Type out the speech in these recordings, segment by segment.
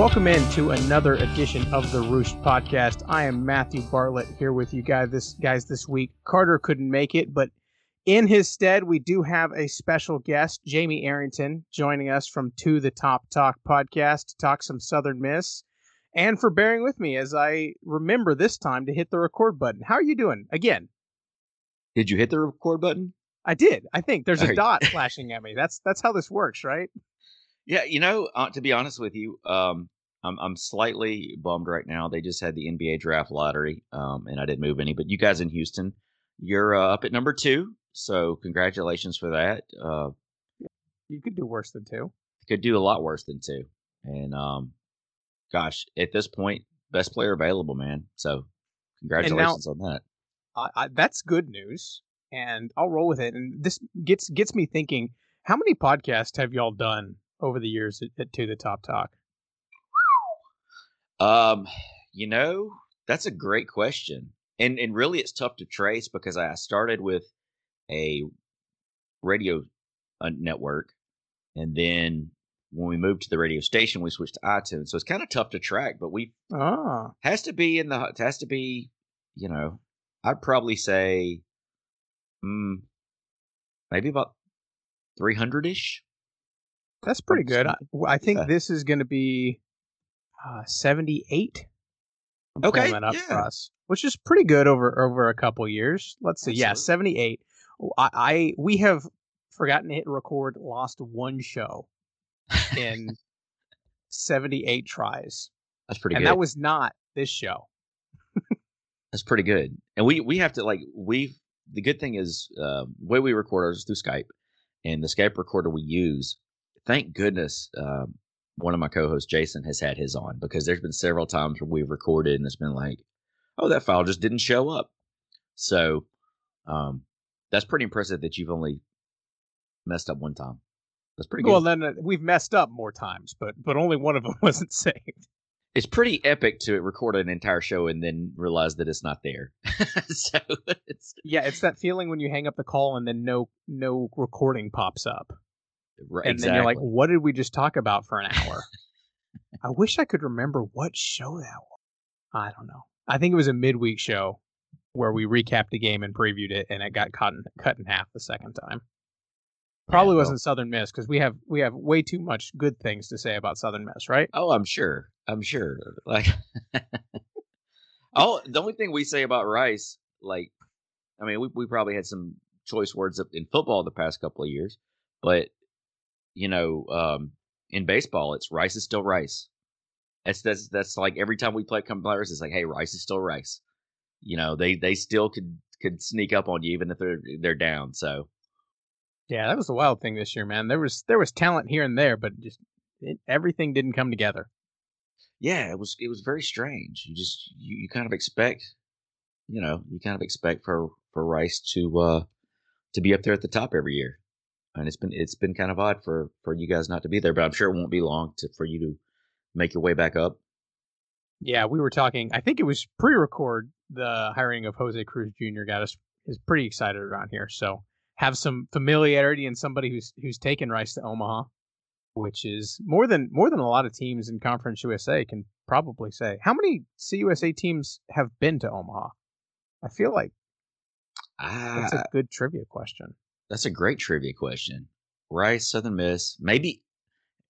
Welcome in to another edition of the Roost Podcast. I am Matthew Bartlett here with you guys this guys this week. Carter couldn't make it, but in his stead, we do have a special guest, Jamie Arrington, joining us from To the Top Talk podcast to talk some Southern Miss, and for bearing with me as I remember this time to hit the record button. How are you doing? Again, Did you hit the record button? I did. I think there's a dot flashing at me. That's that's how this works, right? Yeah, you know, uh, to be honest with you, um, I'm I'm slightly bummed right now. They just had the NBA draft lottery, um, and I didn't move any. But you guys in Houston, you're uh, up at number two, so congratulations for that. Uh, You could do worse than two. could do a lot worse than two, and um, gosh, at this point, best player available, man. So congratulations on that. I, I, that's good news, and I'll roll with it. And this gets gets me thinking: How many podcasts have y'all done over the years at, at To the Top Talk? Um, you know, that's a great question. And and really it's tough to trace because I started with a radio uh, network and then when we moved to the radio station we switched to iTunes. So it's kind of tough to track, but we Ah, has to be in the it has to be, you know, I'd probably say mm, maybe about 300ish. that's pretty good. I, I think Yeah. this is going to be uh, seventy-eight. Okay, pulling that up for yeah. us, which is pretty good over over a couple years. Let's see, yeah, seventy-eight. I, I we have forgotten to hit record, lost one show in seventy-eight tries, That's pretty and good. And that was not this show. That's pretty good. And we we have to like we the good thing is uh, the way we record ours is through Skype, and the Skype recorder we use. Thank goodness, um, one of my co-hosts, Jason, has had his on because there's been several times where we've recorded and it's been like, oh, that file just didn't show up. So, um, that's pretty impressive that you've only messed up one time. That's pretty good. Well, then uh, we've messed up more times, but but only one of them wasn't saved. it's pretty epic to record an entire show and then realize that it's not there. so it's Yeah, it's that feeling when you hang up the call and then no no recording pops up, right, and exactly. then you're like, "What did we just talk about for an hour?" I wish I could remember what show that was. I don't know. I think it was a midweek show where we recapped the game and previewed it, and it got cut in, cut in half the second time. Probably well- wasn't Southern Miss because we have we have way too much good things to say about Southern Miss, right? Oh, I'm sure. I'm sure. Like, oh, the only thing we say about Rice, like, I mean, we we probably had some choice words up in football the past couple of years, but you know, um, in baseball, it's Rice is still Rice. That's that's that's like every time we play come players, it's like, hey, Rice is still Rice. You know, they they still could could sneak up on you even if they're they're down. So Yeah, that was the wild thing this year, man. There was there was talent here and there, but just it, everything didn't come together. yeah, it was it was very strange. You just you, you kind of expect, you know, you kind of expect for for Rice to uh to be up there at the top every year, and it's been it's been kind of odd for for you guys not to be there. But I'm sure it won't be long to for you to make your way back up. Yeah, we were talking. I think it was pre-record. The hiring of Jose Cruz Jr. got us is pretty excited around here. So have some familiarity and somebody who's who's taken Rice to Omaha, which is more than more than a lot of teams in Conference USA can probably say. How many CUSA teams have been to Omaha? I feel like that's Ah, a good trivia question. That's a great trivia question. Rice, Southern Miss, maybe.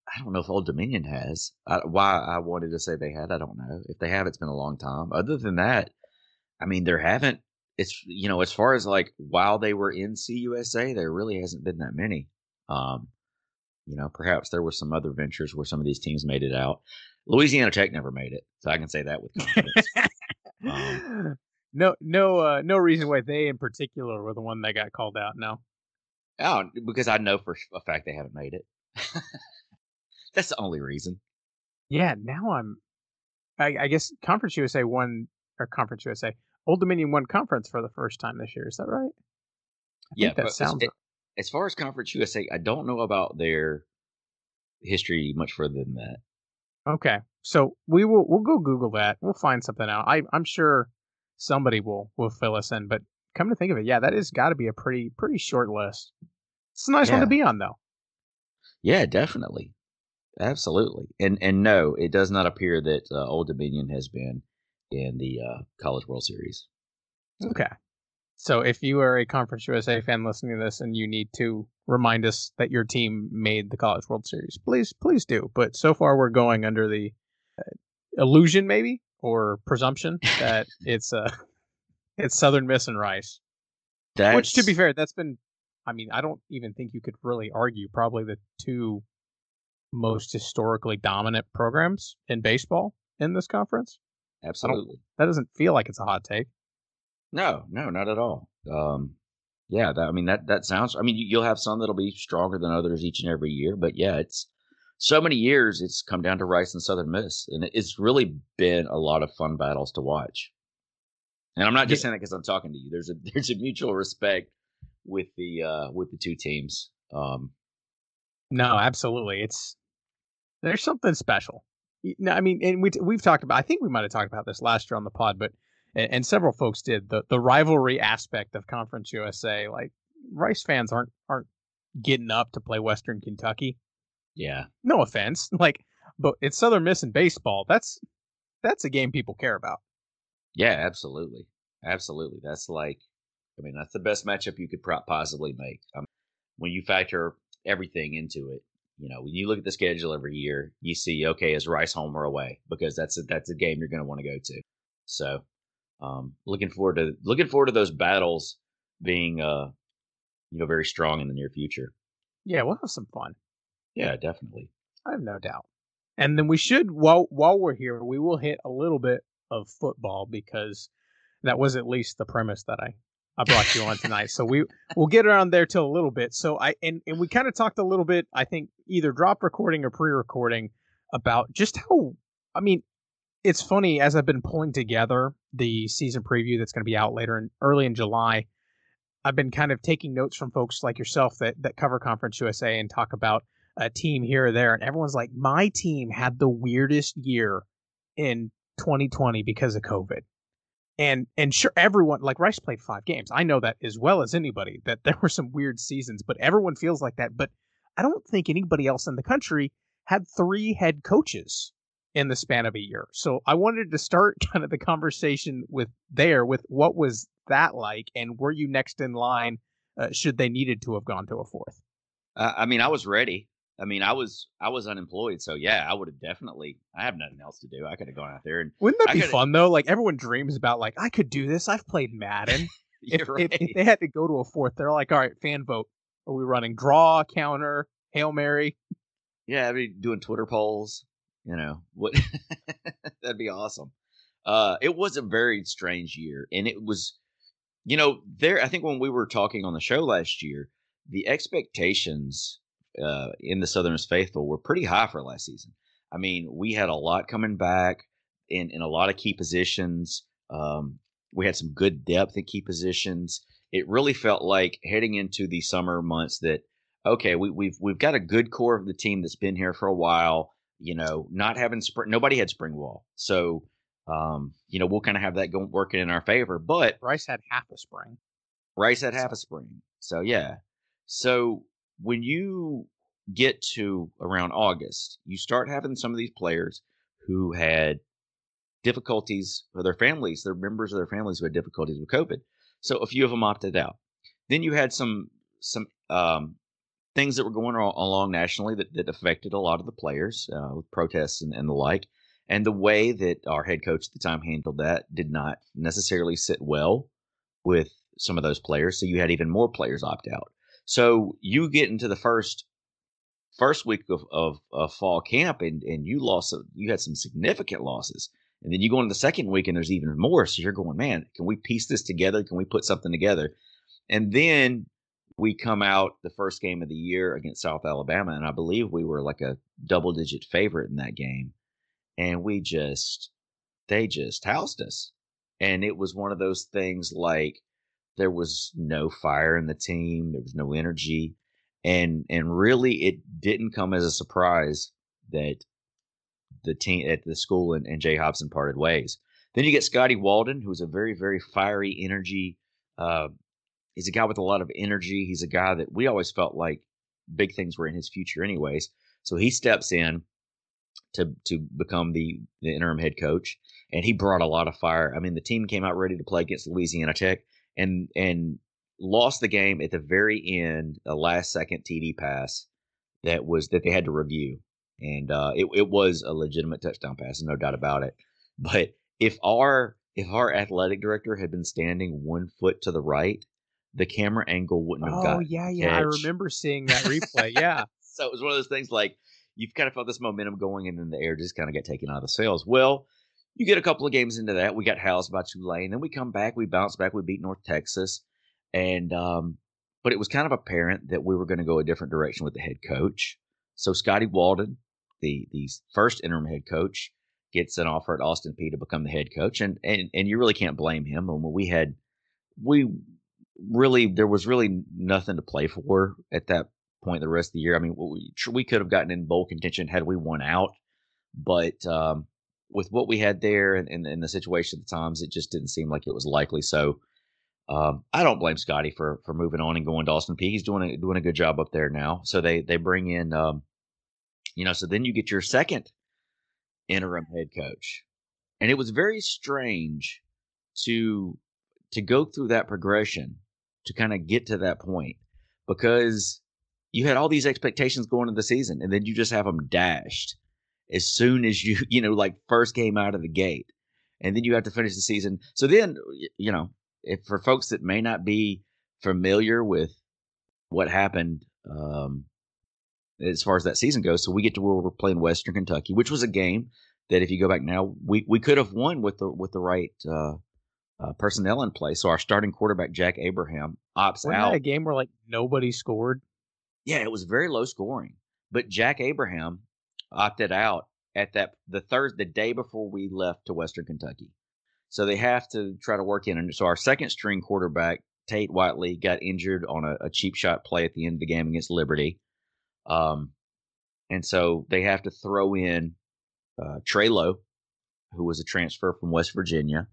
I don't know if Old Dominion has. I, why I wanted to say they had, I don't know. If they have, it's been a long time. Other than that, I mean, there haven't. It's you know, as far as like while they were in CUSA, there really hasn't been that many. Um, you know, perhaps there were some other ventures where some of these teams made it out. Louisiana Tech never made it, so I can say that with confidence. Um, no, no, uh, no reason why they in particular were the one that got called out. No. Oh, because I know for a fact they haven't made it. That's the only reason. Yeah, now I'm. I, I guess Conference USA won or Conference USA, Old Dominion won conference for the first time this year. Is that right? I Yeah, think that sounds. as, as far as Conference USA, I don't know about their history much further than that. Okay, so we will we'll go Google that. We'll find something out. I I'm sure somebody will will fill us in. But come to think of it, yeah, that has got to be a pretty pretty short list. It's a nice one to be on though. Yeah, definitely. Absolutely, and and no, it does not appear that uh, Old Dominion has been in the uh, College World Series. Okay. So if you are a Conference USA fan listening to this and you need to remind us that your team made the College World Series, please please do. But so far we're going under the uh, illusion maybe or presumption that it's uh it's Southern Miss and Rice. That's, Which to be fair, that's been I mean, I don't even think you could really argue probably the two most historically dominant programs in baseball in this conference. absolutely. That doesn't feel like it's a hot take. No, no, not at all. Um, yeah, that, I mean that that sounds. I mean, you, you'll have some that'll be stronger than others each and every year, but yeah, it's so many years. It's come down to Rice and Southern Miss, and it's really been a lot of fun battles to watch. And I'm not just Yeah. saying that because I'm talking to you. There's a there's a mutual respect with the uh with the two teams. Um, No, absolutely. It's there's something special. No, I mean, and we we've talked about. I think we might have talked about this last year on the pod, but and, and several folks did the the rivalry aspect of Conference USA. Like Rice fans aren't aren't getting up to play Western Kentucky. yeah, No offense, like, but it's Southern Miss in baseball. That's that's a game people care about. yeah, absolutely, absolutely. That's like, I mean, that's the best matchup you could possibly make. Um, when you factor everything into it. You know, when you look at the schedule every year, you see, okay, is Rice home or away? Because that's a, that's a game you're going to want to go to. So, um, looking forward to looking forward to those battles being, uh, you know, very strong in the near future. Yeah, we'll have some fun. Yeah, definitely. I have no doubt. And then we should while while we're here, we will hit a little bit of football because that was at least the premise that I I brought you on tonight. So we we'll get around there till a little bit. So I and and we kind of talked a little bit. I think either drop recording or pre-recording about just how I mean. It's funny as I've been pulling together the season preview that's going to be out later in early in July. I've been kind of taking notes from folks like yourself that that cover Conference USA and talk about a team here or there, and everyone's like, "My team had the weirdest year in 2020 because of COVID." And and sure, everyone like Rice played five games. I know that as well as anybody that there were some weird seasons, but everyone feels like that. But I don't think anybody else in the country had three head coaches in the span of a year. So I wanted to start kind of the conversation with there with what was that like, and were you next in line uh, should they needed to have gone to a fourth? Uh, I mean, I was ready. I mean, I was I was unemployed, so yeah, I would have definitely. I have nothing else to do. I could have gone out there and Wouldn't that I be fun though? Like everyone dreams about like I could do this. I've played Madden. if, you're if, if they had to go to a fourth, they're like, all right, fan vote. Are we running draw, counter, hail mary? Yeah, I'd be doing Twitter polls. You know what? That'd be awesome. Uh, it was a very strange year, and it was, you know, there. I think when we were talking on the show last year, the expectations uh, in the Southern Miss faithful were pretty high for last season. I mean, we had a lot coming back in in a lot of key positions. Um, we had some good depth at key positions. It really felt like heading into the summer months that okay, we, we've we've got a good core of the team that's been here for a while. You know, not having spring, nobody had spring wall, so um, you know we'll kind of have that going working in our favor. But Rice had half a spring. Rice had half a spring, so yeah. So when you get to around August, you start having some of these players who had difficulties for their families, their members of their families who had difficulties with COVID. So a few of them opted out. Then you had some some um, things that were going on along nationally that, that affected a lot of the players uh, with protests and, and the like. And the way that our head coach at the time handled that did not necessarily sit well with some of those players. So you had even more players opt out. So you get into the first first week of, of, of fall camp and, and you lost you had some significant losses. And then you go into the second week and there's even more. So you're going, man, can we piece this together? Can we put something together? And then we come out the first game of the year against South Alabama, and I believe we were like a double digit favorite in that game. And we just, they just housed us. And it was one of those things like there was no fire in the team, there was no energy. And, and really, it didn't come as a surprise that the team at the school and, and Jay Hopson parted ways. Then you get Scotty Walden, who's a very, very fiery energy. Uh, he's a guy with a lot of energy. He's a guy that we always felt like big things were in his future, anyways. So he steps in to to become the, the interim head coach, and he brought a lot of fire. I mean, the team came out ready to play against Louisiana Tech, and and lost the game at the very end, a last second TD pass that was that they had to review, and uh, it it was a legitimate touchdown pass, no doubt about it. But if our if our athletic director had been standing one foot to the right, the camera angle wouldn't have Oh got. yeah, yeah. I remember seeing that replay. Yeah. So it was one of those things like you've kind of felt this momentum going, and then the air just kind of got taken out of the sails. Well, you get a couple of games into that. We got housed by Tulane. Then we come back. We bounce back. We beat North Texas. And, um, but it was kind of apparent that we were going to go a different direction with the head coach. So Scotty Walden, the, the first interim head coach, gets an offer at Austin Peay to become the head coach. And, and, and you really can't blame him. And mean, we had, we really, there was really nothing to play for at that point the rest of the year. I mean, we, we could have gotten in bowl contention had we won out, but um, with what we had there and, and, and, the situation at the times, it just didn't seem like it was likely. So um, I don't blame Scotty for for moving on and going to Austin Peay. He's doing a, doing a good job up there now. So they they bring in, um, you know, so then you get your second interim head coach, and it was very strange to to go through that progression to kind of get to that point because you had all these expectations going into the season, and then you just have them dashed as soon as you you know like first game out of the gate, and then you have to finish the season. So then you know if for folks that may not be familiar with what happened um, as far as that season goes, so we get to where we're playing Western Kentucky, which was a game that if you go back now, we we could have won with the with the right. Uh, uh, personnel in place. So our starting quarterback Jack Abraham opts Wasn't out. that a game where like nobody scored? Yeah, it was very low scoring. But Jack Abraham opted out at that the third the day before we left to Western Kentucky. So they have to try to work in. And so our second string quarterback Tate Whatley got injured on a, a cheap shot play at the end of the game against Liberty. Um, and so they have to throw in uh, Trey Lowe, who was a transfer from West Virginia,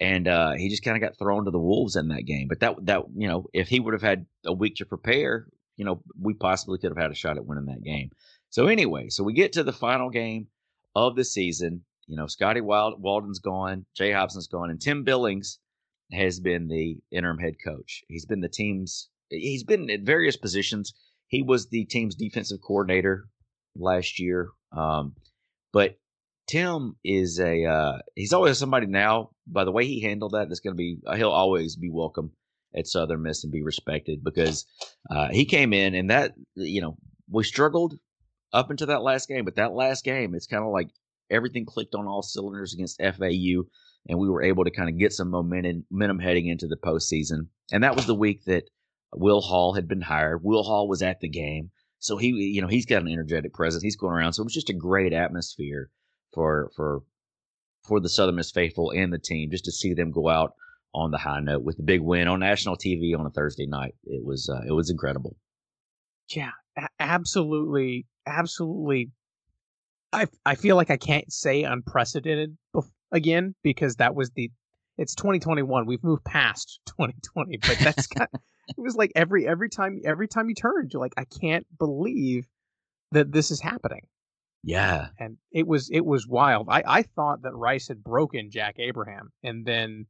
and uh, he just kind of got thrown to the wolves in that game. But that that you know, if he would have had a week to prepare, you know, we possibly could have had a shot at winning that game. So anyway, so we get to the final game of the season. You know, Scotty Wild, Walden's gone, Jay Hopson's gone, and Tim Billings has been the interim head coach. He's been the team's he's been at various positions. He was the team's defensive coordinator last year. Um, but Tim is a uh, he's always somebody now. By the way he handled that, that's going to be he'll always be welcome at Southern Miss and be respected because uh, he came in and that you know we struggled up until that last game, but that last game it's kind of like everything clicked on all cylinders against FAU, and we were able to kind of get some momentum, momentum heading into the postseason. And that was the week that Will Hall had been hired. Will Hall was at the game, so he you know he's got an energetic presence. He's going around, so it was just a great atmosphere for for for the Southern Miss faithful and the team just to see them go out on the high note with the big win on national TV on a Thursday night. It was uh, it was incredible. Yeah, absolutely, absolutely. I I feel like I can't say unprecedented bef- again because that was the it's 2021. We've moved past 2020, but that's kind it was like every every time every time you turned, you're like I can't believe that this is happening. Yeah, and it was it was wild. I I thought that Rice had broken Jack Abraham, and then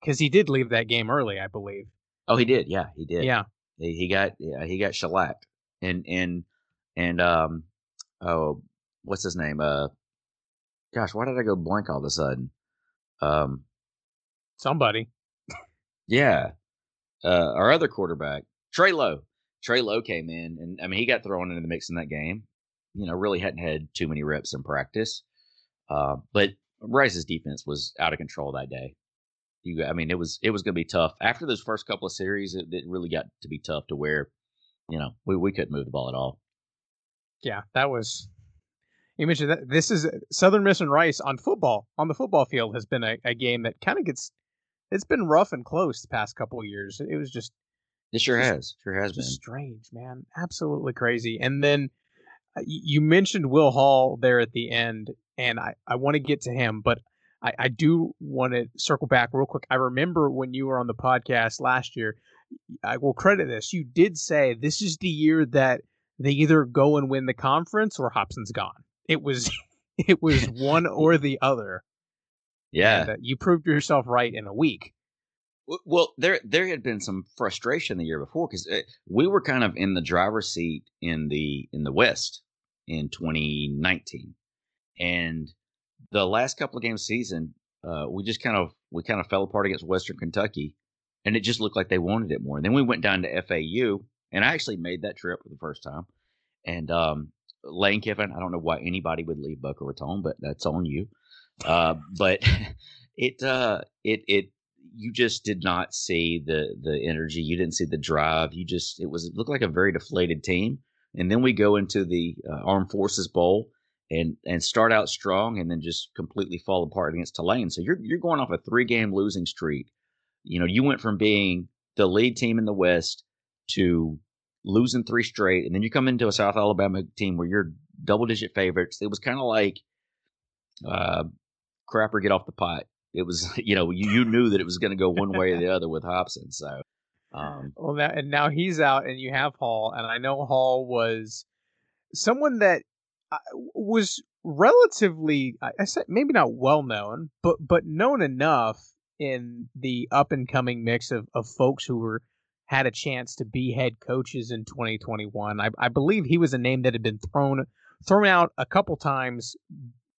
because he did leave that game early, I believe. Oh, he did. Yeah, he did. Yeah, he, he got yeah, he got shellacked, and and and um oh what's his name uh gosh why did I go blank all of a sudden? Um somebody. Yeah uh our other quarterback Trey Lowe. Trey Lowe came in and I mean he got thrown into the mix in that game you know really hadn't had too many reps in practice uh but Rice's defense was out of control that day. You I mean it was it was going to be tough. After those first couple of series it, it really got to be tough to where you know we, we couldn't move the ball at all. Yeah that was you mentioned that this is Southern Miss and Rice on football on the football field has been a, a game that kind of gets it's been rough and close the past couple of years. It was just it sure just, has sure has been strange, man, absolutely crazy. And then uh, you mentioned Will Hall there at the end, and I I want to get to him, but I, I do want to circle back real quick. I remember when you were on the podcast last year. I will credit this. You did say this is the year that they either go and win the conference or Hopson's gone. It was it was one or the other. Yeah, and, uh, you proved yourself right in a week. Well, there there had been some frustration the year before because uh, we were kind of in the driver's seat in the in the West in 2019, and the last couple of games season, uh, we just kind of we kind of fell apart against Western Kentucky, and it just looked like they wanted it more. And then we went down to FAU, and I actually made that trip for the first time. And um, Lane Kiffin, I don't know why anybody would leave Boca Raton, but that's on you. Uh, but it uh, it it you just did not see the the energy. You didn't see the drive. You just it was it looked like a very deflated team. And then we go into the uh, Armed Forces Bowl and and start out strong and then just completely fall apart against Tulane. So you're you're going off a three game losing streak. You know, you went from being the lead team in the West to losing three straight, and then you come into a South Alabama team where you're double digit favorites. It was kind of like uh, crap or get off the pot. It was, you know, you, you knew that it was going to go one way or the other with Hopson. So, um, well, now, and now he's out, and you have Hall, and I know Hall was someone that uh, was relatively, I said maybe not well known, but but known enough in the up and coming mix of, of folks who were had a chance to be head coaches in 2021. I, I believe he was a name that had been thrown thrown out a couple times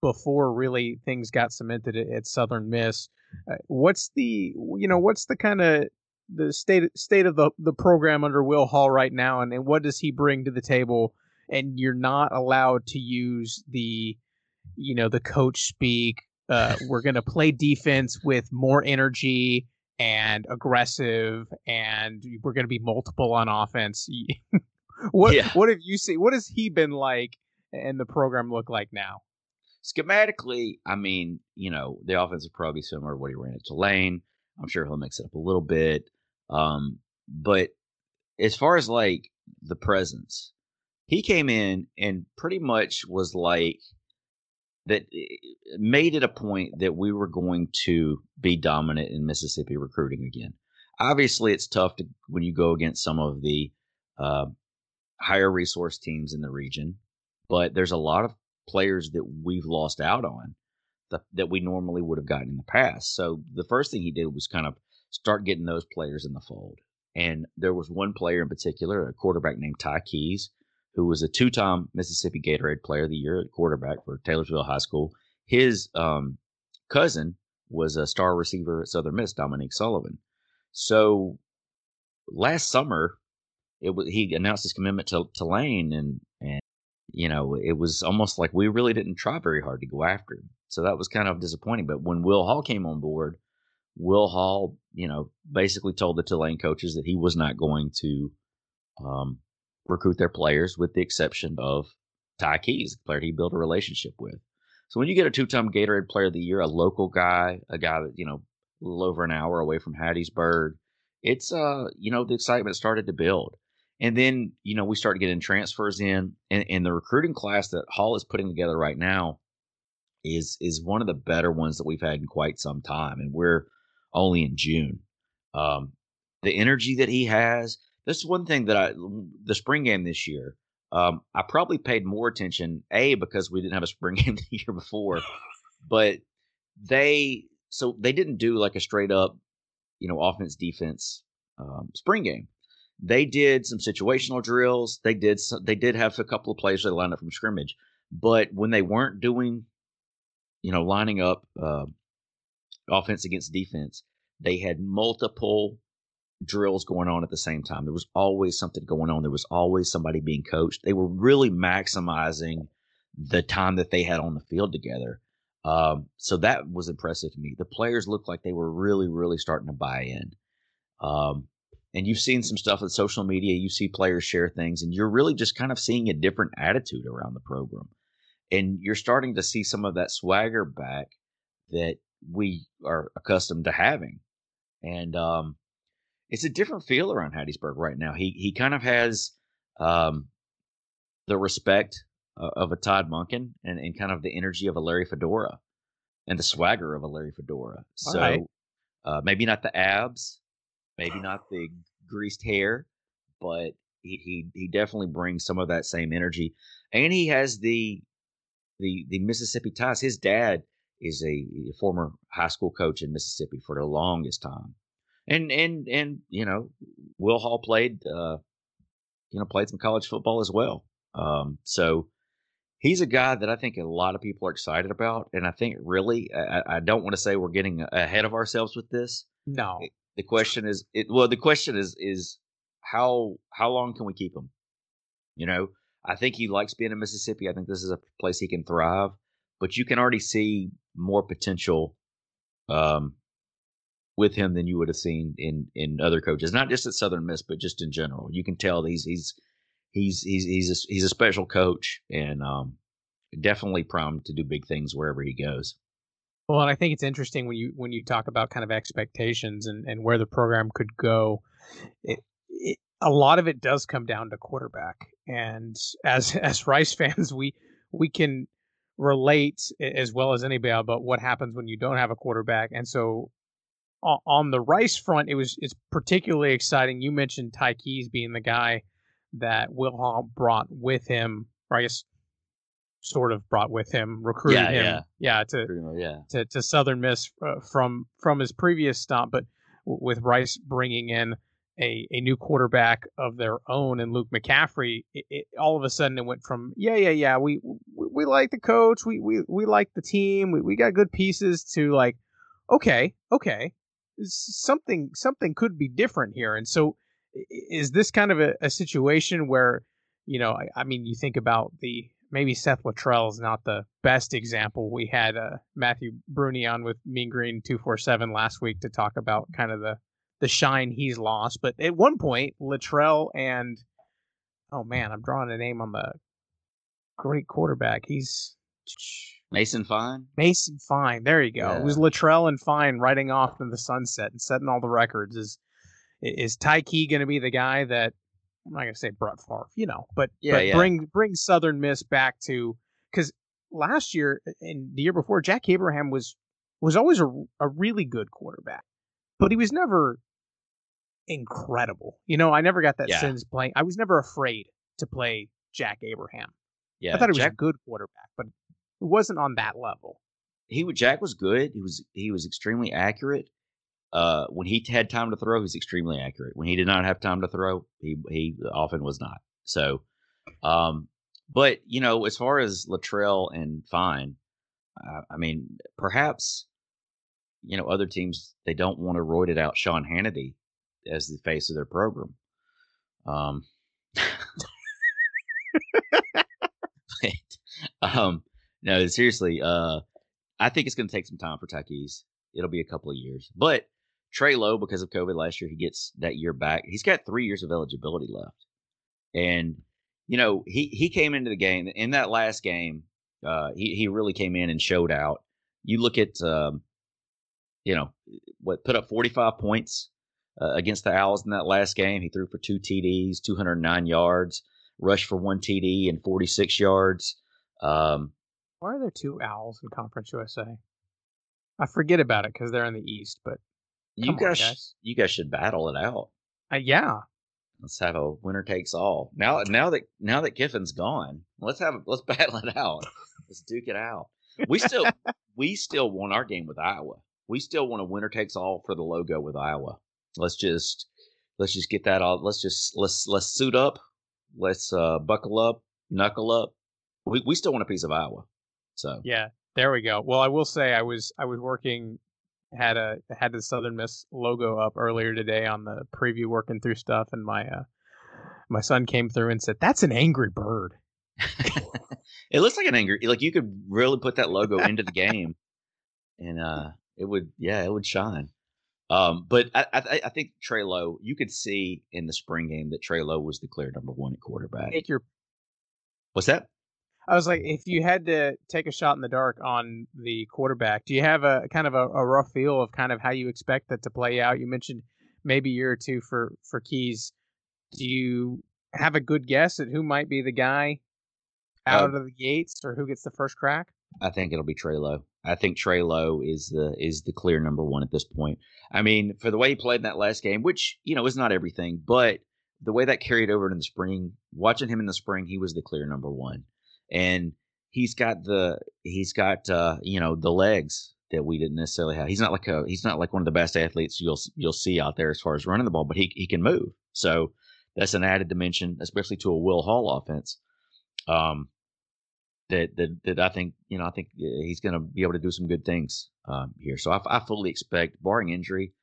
before really things got cemented at, at Southern Miss. Uh, what's the you know what's the kind of the state state of the the program under Will Hall right now, and, and what does he bring to the table? And you're not allowed to use the you know the coach speak. Uh, we're going to play defense with more energy and aggressive, and we're going to be multiple on offense. what yeah. what have you seen? What has he been like, and the program look like now? Schematically, I mean, you know, the offense is probably be similar to what he ran at Tulane. I'm sure he'll mix it up a little bit. Um, but as far as like the presence, he came in and pretty much was like that eh, made it a point that we were going to be dominant in Mississippi recruiting again. Obviously, it's tough to when you go against some of the uh, higher resource teams in the region, but there's a lot of players that we've lost out on that, that we normally would have gotten in the past. So the first thing he did was kind of start getting those players in the fold. And there was one player in particular, a quarterback named Ty Keyes, who was a two-time Mississippi Gatorade Player of the Year at quarterback for Taylorsville High School. His um, cousin was a star receiver at Southern Miss, Dominique Sullivan. So last summer, it was he announced his commitment to, to Lane, and and you know it was almost like we really didn't try very hard to go after him. So that was kind of disappointing. But when Will Hall came on board, Will Hall, you know, basically told the Tulane coaches that he was not going to um, recruit their players, with the exception of Ty Keyes, the player he built a relationship with. So when you get a two-time Gatorade Player of the Year, a local guy, a guy that you know, a little over an hour away from Hattiesburg, it's uh, you know, the excitement started to build. And then, you know, we started getting transfers in, and, and the recruiting class that Hall is putting together right now is is one of the better ones that we've had in quite some time. And we're only in June. Um, the energy that he has, this is one thing that I the spring game this year. Um, I probably paid more attention a because we didn't have a spring game the year before, but they so they didn't do like a straight up, you know, offense defense um, spring game. They did some situational drills. They did some, they did have a couple of plays that lined up from scrimmage, but when they weren't doing, you know, lining up uh, offense against defense, they had multiple drills going on at the same time. There was always something going on. There was always somebody being coached. They were really maximizing the time that they had on the field together. Um, so that was impressive to me. The players looked like they were really, really starting to buy in. Um, and you've seen some stuff on social media. You see players share things, and you're really just kind of seeing a different attitude around the program. And you're starting to see some of that swagger back that we are accustomed to having. And um, it's a different feel around Hattiesburg right now. He he kind of has um, the respect uh, of a Todd Monken and, and kind of the energy of a Larry Fedora and the swagger of a Larry Fedora. So right. uh, maybe not the abs, maybe not the greased hair, but He he he definitely brings some of that same energy, and he has the the the Mississippi ties. His dad is a, a former high school coach in Mississippi for the longest time, and and and you know, Will Hall played uh, you know played some college football as well. Um, so he's a guy that I think a lot of people are excited about, and I think really I, I don't want to say we're getting ahead of ourselves with this. No, the question is, it, well, the question is is how how long can we keep him? You know, I think he likes being in Mississippi. I think this is a place he can thrive, but you can already see more potential um, with him than you would have seen in in other coaches, not just at Southern Miss, but just in general. You can tell he's he's he's he's he's a, he's a special coach and um, definitely primed to do big things wherever he goes. Well, and I think it's interesting when you when you talk about kind of expectations and, and where the program could go. It, a lot of it does come down to quarterback, and as as Rice fans, we we can relate as well as anybody about what happens when you don't have a quarterback. And so on the Rice front, it was it's particularly exciting. You mentioned Ty Keyes being the guy that Will Hall brought with him, or I guess sort of brought with him, recruited yeah, him, yeah, yeah, to yeah. to to Southern Miss uh, from from his previous stop, but with Rice bringing in a, a new quarterback of their own and Luke McCaffrey, it, it, all of a sudden it went from yeah yeah yeah we we, we like the coach, we we we like the team, we, we got good pieces to like okay okay something something could be different here, and so is this kind of a, a situation where you know I, I mean you think about the maybe Seth Littrell is not the best example. We had uh, Matthew Bruni on with Mean Green two four seven last week to talk about kind of the the shine he's lost. But at one point, Littrell and oh man, I'm drawing a name on the great quarterback. He's Mason Fine. Mason Fine. There you go. Yeah. It was Littrell and Fine riding off in the sunset and setting all the records. Is is Ty Key going to be the guy that I'm not gonna say Brett Favre, you know, but yeah, but yeah. bring bring Southern Miss back to because last year and the year before, Jack Abraham was was always a, a really good quarterback, but he was never incredible. You know, I never got that yeah. sense playing. I was never afraid to play Jack Abraham. Yeah, I thought he was Jack, a good quarterback, but it wasn't on that level. He Jack was good. He was he was extremely accurate. Uh, when he had time to throw, he's extremely accurate. When he did not have time to throw, he he often was not. So, um, but you know, as far as Littrell and Fine, uh, I mean, perhaps you know other teams they don't want to roid it out Sean Hannity as the face of their program. Um, um, no, seriously, uh, I think it's going to take some time for Ty It'll be a couple of years, but Trey Lowe, because of COVID last year, he gets that year back. He's got three years of eligibility left, and you know he he came into the game in that last game. Uh, he he really came in and showed out. You look at um, you know what put up 45 points uh, against the Owls in that last game. He threw for two TDs, 209 yards, rushed for one TD and 46 yards. Um, Why are there two Owls in Conference USA? I forget about it because they're in the East, but you guys, on, guys, you guys should battle it out. Uh, yeah. Let's have a winner takes all. Now, now that now that Kiffin's gone, let's have let's battle it out. let's duke it out. We still we still want our game with Iowa. We still want a winner takes all for the logo with Iowa. Let's just let's just get that all. Let's just let's let's suit up. Let's uh, buckle up, knuckle up. We we still want a piece of Iowa. So yeah, there we go. Well, I will say I was I was working had a had the Southern Miss logo up earlier today on the preview, working through stuff, and my uh, my son came through and said, "That's an angry bird." it looks like an angry. Like you could really put that logo into the game, and uh, it would, yeah, it would shine. Um, but I, I, I think Trey Lowe, you could see in the spring game that Trey Lowe was the clear number one at quarterback. Take your, what's that? I was like, if you had to take a shot in the dark on the quarterback, do you have a kind of a, a rough feel of kind of how you expect that to play out? You mentioned maybe a year or two for for Keyes. Do you have a good guess at who might be the guy out uh, of the gates or who gets the first crack? I think it'll be Trey Lowe. I think Trey Lowe is the is the clear number one at this point. I mean, for the way he played in that last game, which you know is not everything, but the way that carried over in the spring, watching him in the spring, he was the clear number one, and he's got the he's got uh, you know the legs that we didn't necessarily have. He's not like a he's not like one of the best athletes you'll you'll see out there as far as running the ball, but he he can move. So that's an added dimension, especially to a Will Hall offense. Um, that that that I think you know I think he's going to be able to do some good things um, here. So I, I fully expect, barring injury,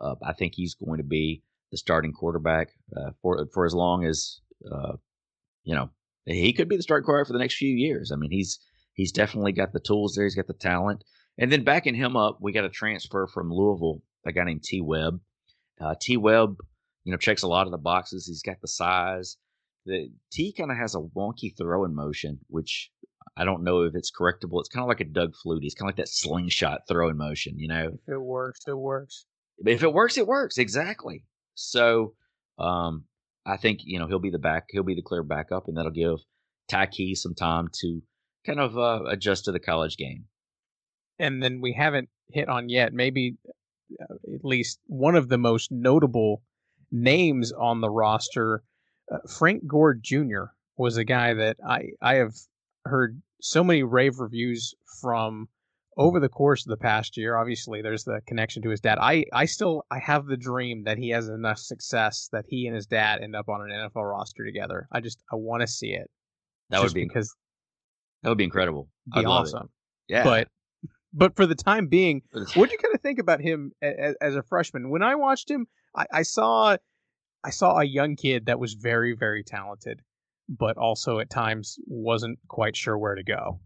uh, I think he's going to be the starting quarterback uh, for for as long as uh, you know he could be the starting quarterback for the next few years. I mean, he's he's definitely got the tools there. He's got the talent. And then backing him up, we got a transfer from Louisville, a guy named T. Webb. Uh, T. Webb, you know, checks a lot of the boxes. He's got the size. The T kind of has a wonky throwing motion, which I don't know if it's correctable. It's kind of like a Doug Flutie. It's kind of like that slingshot throwing motion, you know. If it works, it works. If it works, it works exactly. So, um, I think you know he'll be the back. He'll be the clear backup, and that'll give Ty Key some time to kind of uh, adjust to the college game and then we haven't hit on yet maybe uh, at least one of the most notable names on the roster uh, frank gore jr was a guy that i i have heard so many rave reviews from over the course of the past year obviously there's the connection to his dad i i still i have the dream that he has enough success that he and his dad end up on an nfl roster together i just i want to see it that would be because that would be incredible be awesome it. yeah but but for the time being, what do you kind of think about him as, as a freshman? When I watched him, I, I, saw I saw a young kid that was very very talented, but also at times wasn't quite sure where to go.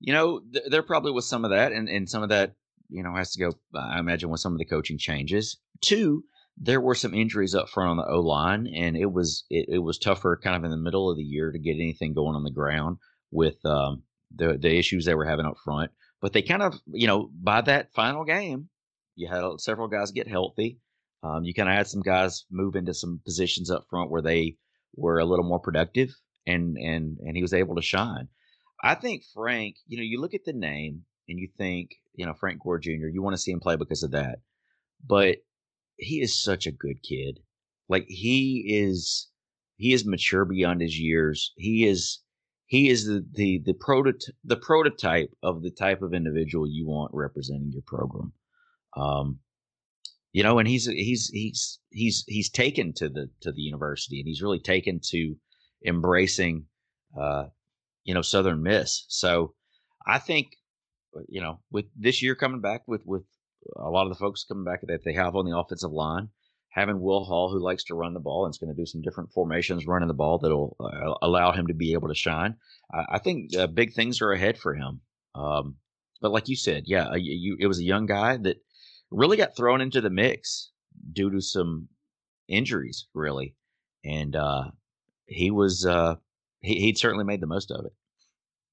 You know, th- there probably was some of that, and and some of that you know has to go. I imagine with some of the coaching changes. Two, there were some injuries up front on the O line, and it was it, it was tougher kind of in the middle of the year to get anything going on the ground with um, the the issues they were having up front. But they kind of, you know, by that final game, you had several guys get healthy. Um, you kind of had some guys move into some positions up front where they were a little more productive, and and and he was able to shine. I think Frank, you know, you look at the name and you think, you know, Frank Gore Jr. You want to see him play because of that, but he is such a good kid. Like he is, he is mature beyond his years. He is he is the the the, prototype the prototype of the type of individual you want representing your program. Um, you know, and he's he's he's he's he's taken to the to the university, and he's really taken to embracing, uh, you know, Southern Miss. So, I think, uh, you know, with this year coming back with with a lot of the folks coming back that they have on the offensive line, having Will Hall, who likes to run the ball and is going to do some different formations running the ball that'll uh, allow him to be able to shine. I, I think uh, big things are ahead for him. Um, but like you said, yeah, you, it was a young guy that really got thrown into the mix due to some injuries, really, and uh, he was uh, he he certainly made the most of it.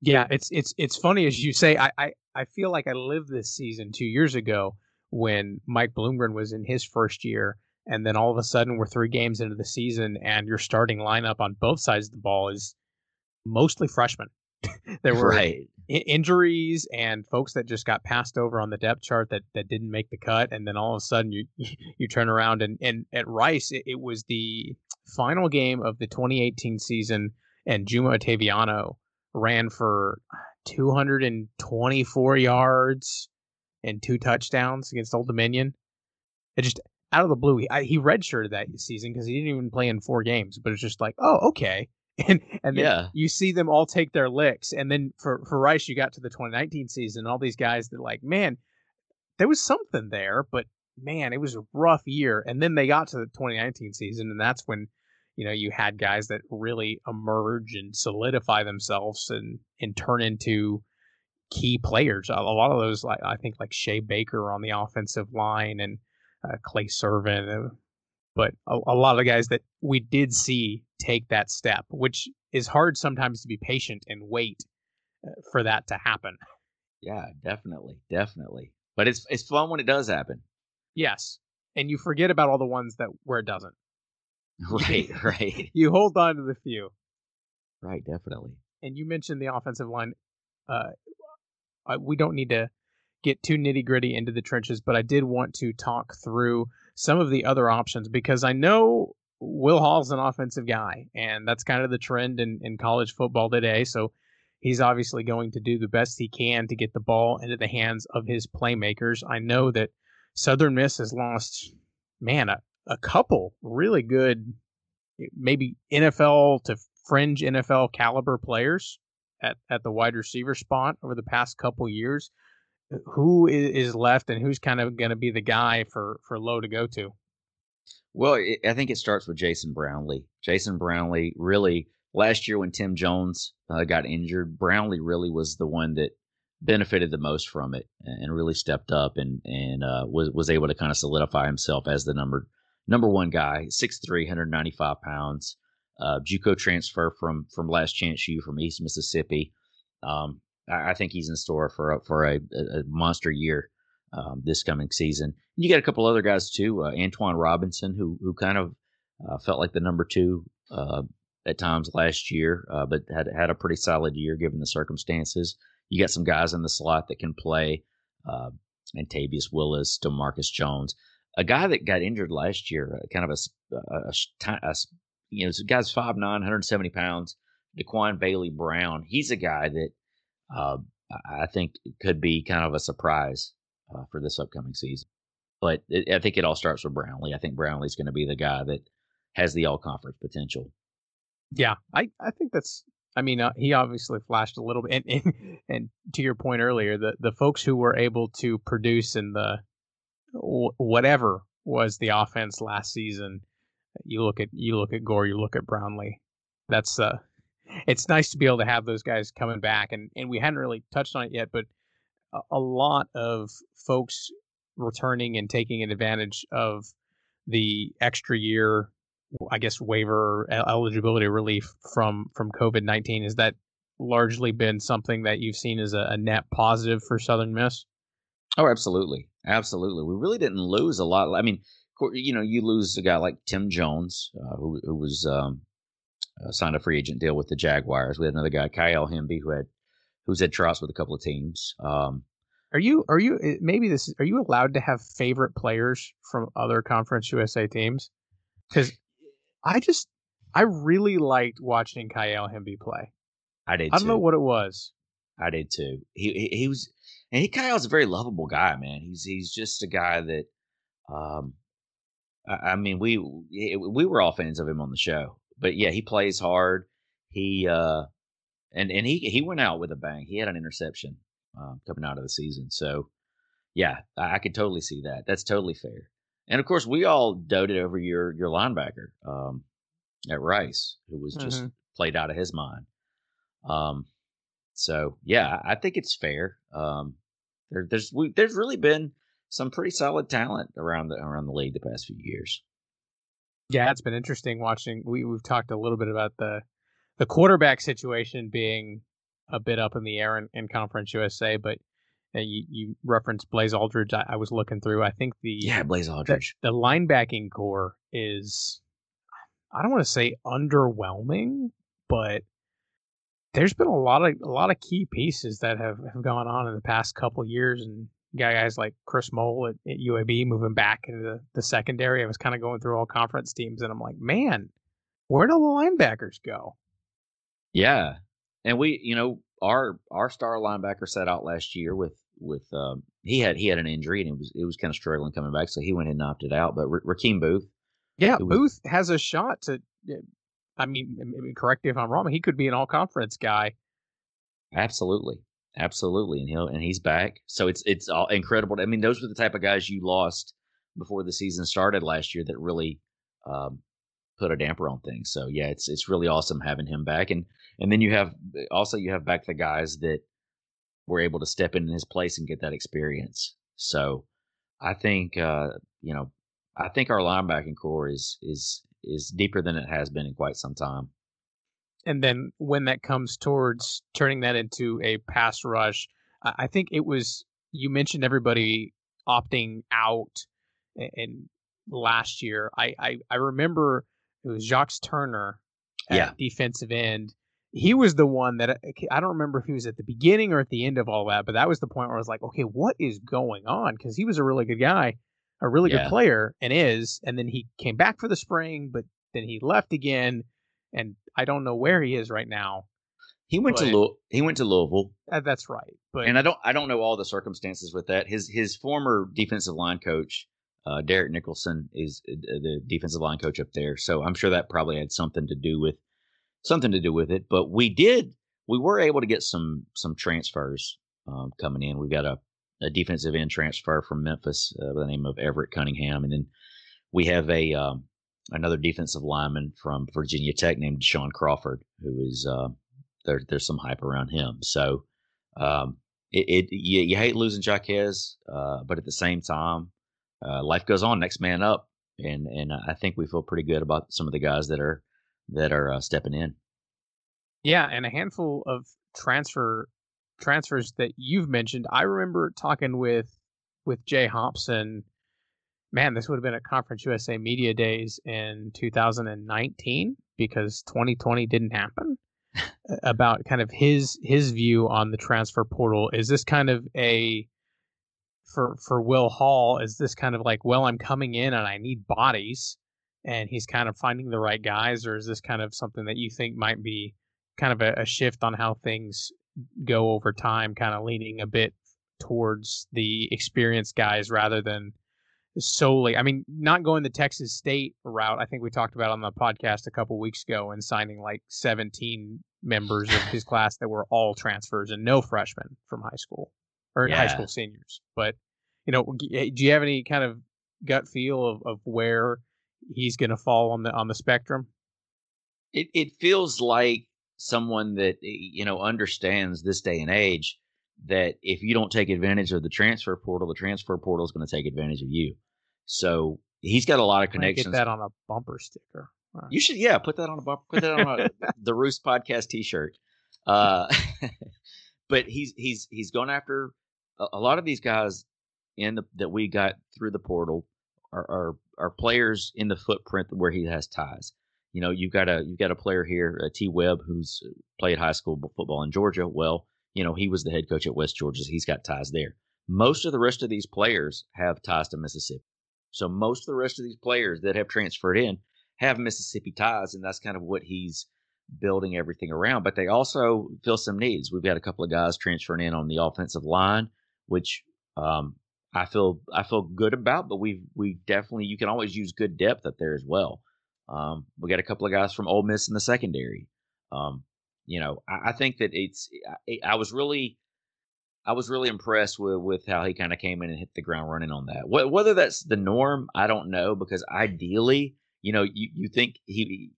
Yeah, it's it's it's funny as you say. I I, I feel like I lived this season two years ago when Mike Bloomgren was in his first year and then all of a sudden we're three games into the season and your starting lineup on both sides of the ball is mostly freshmen there were right. Injuries and folks that just got passed over on the depth chart that, that didn't make the cut and then all of a sudden you you turn around and, and at rice it, it was the final game of the 2018 season and juma Otoviano ran for 224 yards and two touchdowns against old dominion it just out of the blue, he, I, he redshirted that season because he didn't even play in four games. But it's just like, oh, okay. And and then yeah. you see them all take their licks. And then for for Rice, you got to the 2019 season, all these guys that like, man, there was something there, but man, it was a rough year. And then they got to the 2019 season, and that's when you know you had guys that really emerge and solidify themselves and and turn into key players. A, lot of those, like I think, like Shea Baker on the offensive line and uh, Clay Servant, uh, but a, a, lot of the guys that we did see take that step, which is hard sometimes to be patient and wait uh, for that to happen. Yeah, definitely, definitely. But it's it's fun when it does happen. Yes, and you forget about all the ones that where it doesn't. Right, right. you hold on to the few. Right, definitely. And you mentioned the offensive line. Uh, we don't need to get too nitty gritty into the trenches, but I did want to talk through some of the other options because I know Will Hall's an offensive guy, and that's kind of the trend in, in college football today. So he's obviously going to do the best he can to get the ball into the hands of his playmakers. I know that Southern Miss has lost, man, a couple really good, maybe NFL to fringe NFL caliber players at, at the wide receiver spot over the past couple years. Who is left and who's kind of going to be the guy for, for Lowe to go to? Well, I think it starts with Jason Brownlee. Jason Brownlee really last year when Tim Jones uh, got injured, Brownlee really was the one that benefited the most from it and really stepped up and and uh, was was able to kind of solidify himself as the number number one guy, 6'3", 195 pounds, uh, JUCO transfer from from Last Chance U from East Mississippi. Um, I, I, think he's in store for a, for a, a monster year um, this coming season. You got a couple other guys too, uh, Antoine Robinson, who who kind of uh, felt like the number two uh, at times last year, uh, but had had a pretty solid year given the circumstances. You got some guys in the slot that can play, uh, Antavius Willis, Demarcus Jones, a guy that got injured last year, uh, kind of a, a, a, a you know, this guy's 5'9", 170 pounds. Daquan Bailey Brown, he's a guy that uh, I think could be kind of a surprise uh, for this upcoming season. But it, I think it all starts with Brownlee. I think Brownlee's going to be the guy that has the all conference potential. Yeah, I, I think that's. I mean, uh, he obviously flashed a little bit, and, and and to your point earlier, the the folks who were able to produce in the whatever was the offense last season. You look at you look at Gore, you look at Brownlee. That's uh, it's nice to be able to have those guys coming back, and and we hadn't really touched on it yet, but a, a lot of folks returning and taking advantage of the extra year I guess waiver eligibility relief from from COVID nineteen. Is that largely been something that you've seen as a, a, net positive for Southern Miss? Oh, absolutely, absolutely. We really didn't lose a lot. I mean, you know, you lose a guy like Tim Jones, uh, who, who was um, uh, signed a free agent deal with the Jaguars. We had another guy, Kyle Hemby, who had who's had trials with a couple of teams. Um, are you are you eh, maybe this are you allowed to have favorite players from other Conference USA teams? Because I just I really liked watching Kyle Hemby play. I did. I don't too. know what it was. I did too. He he, he was, and he Kyle's a very lovable guy, man. He's he's just a guy that, um, I, I mean, we we were all fans of him on the show, but yeah, he plays hard. He uh, and and he he went out with a bang. He had an interception um, coming out of the season, so yeah, I, I could totally see that. That's totally fair. And of course, we all doted over your your linebacker um, at Rice, who was just mm-hmm. played out of his mind. Um, so yeah, I think it's fair. Um, there, there's we, there's really been some pretty solid talent around the around the league the past few years. Yeah, it's been interesting watching. We we've talked a little bit about the the quarterback situation being a bit up in the air in, in Conference USA, but you, you referenced Blaze Alldredge. I, I, was looking through. I think the yeah Blaze Alldredge. The, the linebacking core is I don't want to say underwhelming, but there's been a lot of a lot of key pieces that have, have gone on in the past couple years, and got guys like Chris Mole at, at UAB moving back into the, the secondary. I was kind of going through all conference teams, and I'm like, man, where do the linebackers go? Yeah, and we, you know, our our star linebacker set out last year with with um, he had he had an injury and it was it was kind of struggling coming back, so he went and opted out. But R- Rakeem Booth, yeah, was, Booth has a shot to. I mean, correct me if I'm wrong. He could be an all conference guy. Absolutely, absolutely, and he'll and he's back. So it's it's all incredible. I mean, those were the type of guys you lost before the season started last year that really um, put a damper on things. So yeah, it's it's really awesome having him back, and and then you have also you have back the guys that were able to step in his place and get that experience. So I think uh, you know I think our linebacking core is is is deeper than it has been in quite some time. And then when that comes towards turning that into a pass rush, I think it was you mentioned everybody opting out and last year I, I, I remember it was Jacques Turner at yeah. defensive end he was the one that uh, I don't remember if he was at the beginning or at the end of all that, but that was the point where I was like, okay, what is going on? Because he was a really good guy, a really yeah. good player, and is. And then he came back for the spring, but then he left again, and I don't know where he is right now. He went But- to Louis- he went to Louisville, Uh, that's right, but and I don't I don't know all the circumstances with that. His his former defensive line coach, uh, Derek Nicholson, is uh, the defensive line coach up there. So I'm sure that probably had something to do with something to do with it. But we did we were able to get some some transfers um, coming in. We got a, a defensive end transfer from Memphis uh, by the name of Everett Cunningham, and then we have a um, another defensive lineman from Virginia Tech named Sean Crawford, who is uh, there, there's some hype around him. So um, it, it you, you hate losing Jaquez, uh, but at the same time, uh, life goes on. Next man up, and and I think we feel pretty good about some of the guys that are that are uh, stepping in. Yeah, and a handful of transfer transfers that you've mentioned. I remember talking with with Jay Hopson. Man, this would have been at Conference USA Media Days in 2019 because 2020 didn't happen. about kind of his his view on the transfer portal. Is this kind of a for for Will Hall? Is this kind of like, well, I'm coming in and I need bodies, and he's kind of finding the right guys, or is this kind of something that you think might be kind of a, a shift on how things go over time, kind of leaning a bit towards the experienced guys rather than solely. I mean, not going the Texas State route. I think we talked about on the podcast a couple weeks ago and signing like 17 members of his class that were all transfers and no freshmen from high school or high school seniors. But you know, eh, do you have any kind of gut feel of, of where he's going to fall on the on the spectrum? It it feels like someone that you know understands this day and age that if you don't take advantage of the transfer portal, the transfer portal is going to take advantage of you. So he's got a lot of connections. Get that on a bumper sticker. Uh, You should, yeah, put that on a bumper. put that on a, the Roost podcast T-shirt. Uh, but he's he's he's going after a, a lot of these guys in the that we got through the portal are, are are players in the footprint where he has ties. You know, you've got a you've got a player here, uh, T. Webb, who's played high school football in Georgia. Well, you know, he was the head coach at West Georgia. So he's got ties there. Most of the rest of these players have ties to Mississippi. So most of the rest of these players that have transferred in have Mississippi ties, and that's kind of what he's building everything around. But they also fill some needs. We've got a couple of guys transferring in on the offensive line, which um, I feel I feel good about. But we we definitely you can always use good depth up there as well. Um, we got a couple of guys from Ole Miss in the secondary. Um, you know, I, I think that it's I, I was really I was really impressed with with how he kind of came in and hit the ground running on that. Wh- Whether that's the norm, I don't know because ideally, you know, you you think he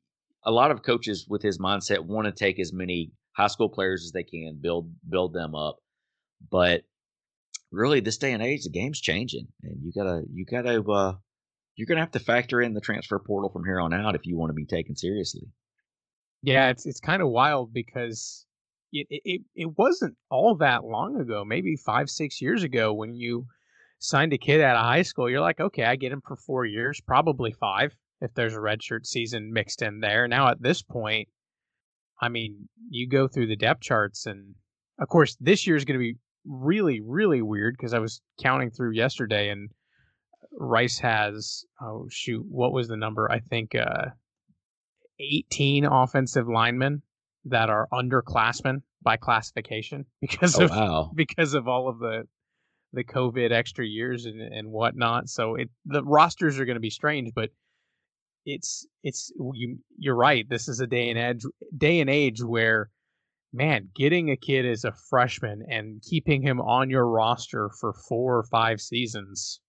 a lot of coaches with his mindset want to take as many high school players as they can, build build them up. But really, this day and age, the game's changing, and you gotta you gotta uh, you're gonna have to factor in the transfer portal from here on out if you want to be taken seriously. Yeah, it's it's kind of wild because it, it it it wasn't all that long ago, maybe five six years ago, when you signed a kid out of high school. You're like, okay, I get him for four years, probably five if there's a redshirt season mixed in there. Now at this point, I mean, you go through the depth charts, and of course, this year is going to be really really weird because I was counting through yesterday and. Rice has oh shoot, what was the number? I think uh 18 offensive linemen that are underclassmen by classification because Oh of wow! because of all of the the COVID extra years and, and whatnot. So it the rosters are going to be strange, but it's it's you you're right. This is a day and age day and age where man, getting a kid as a freshman and keeping him on your roster for four or five seasons,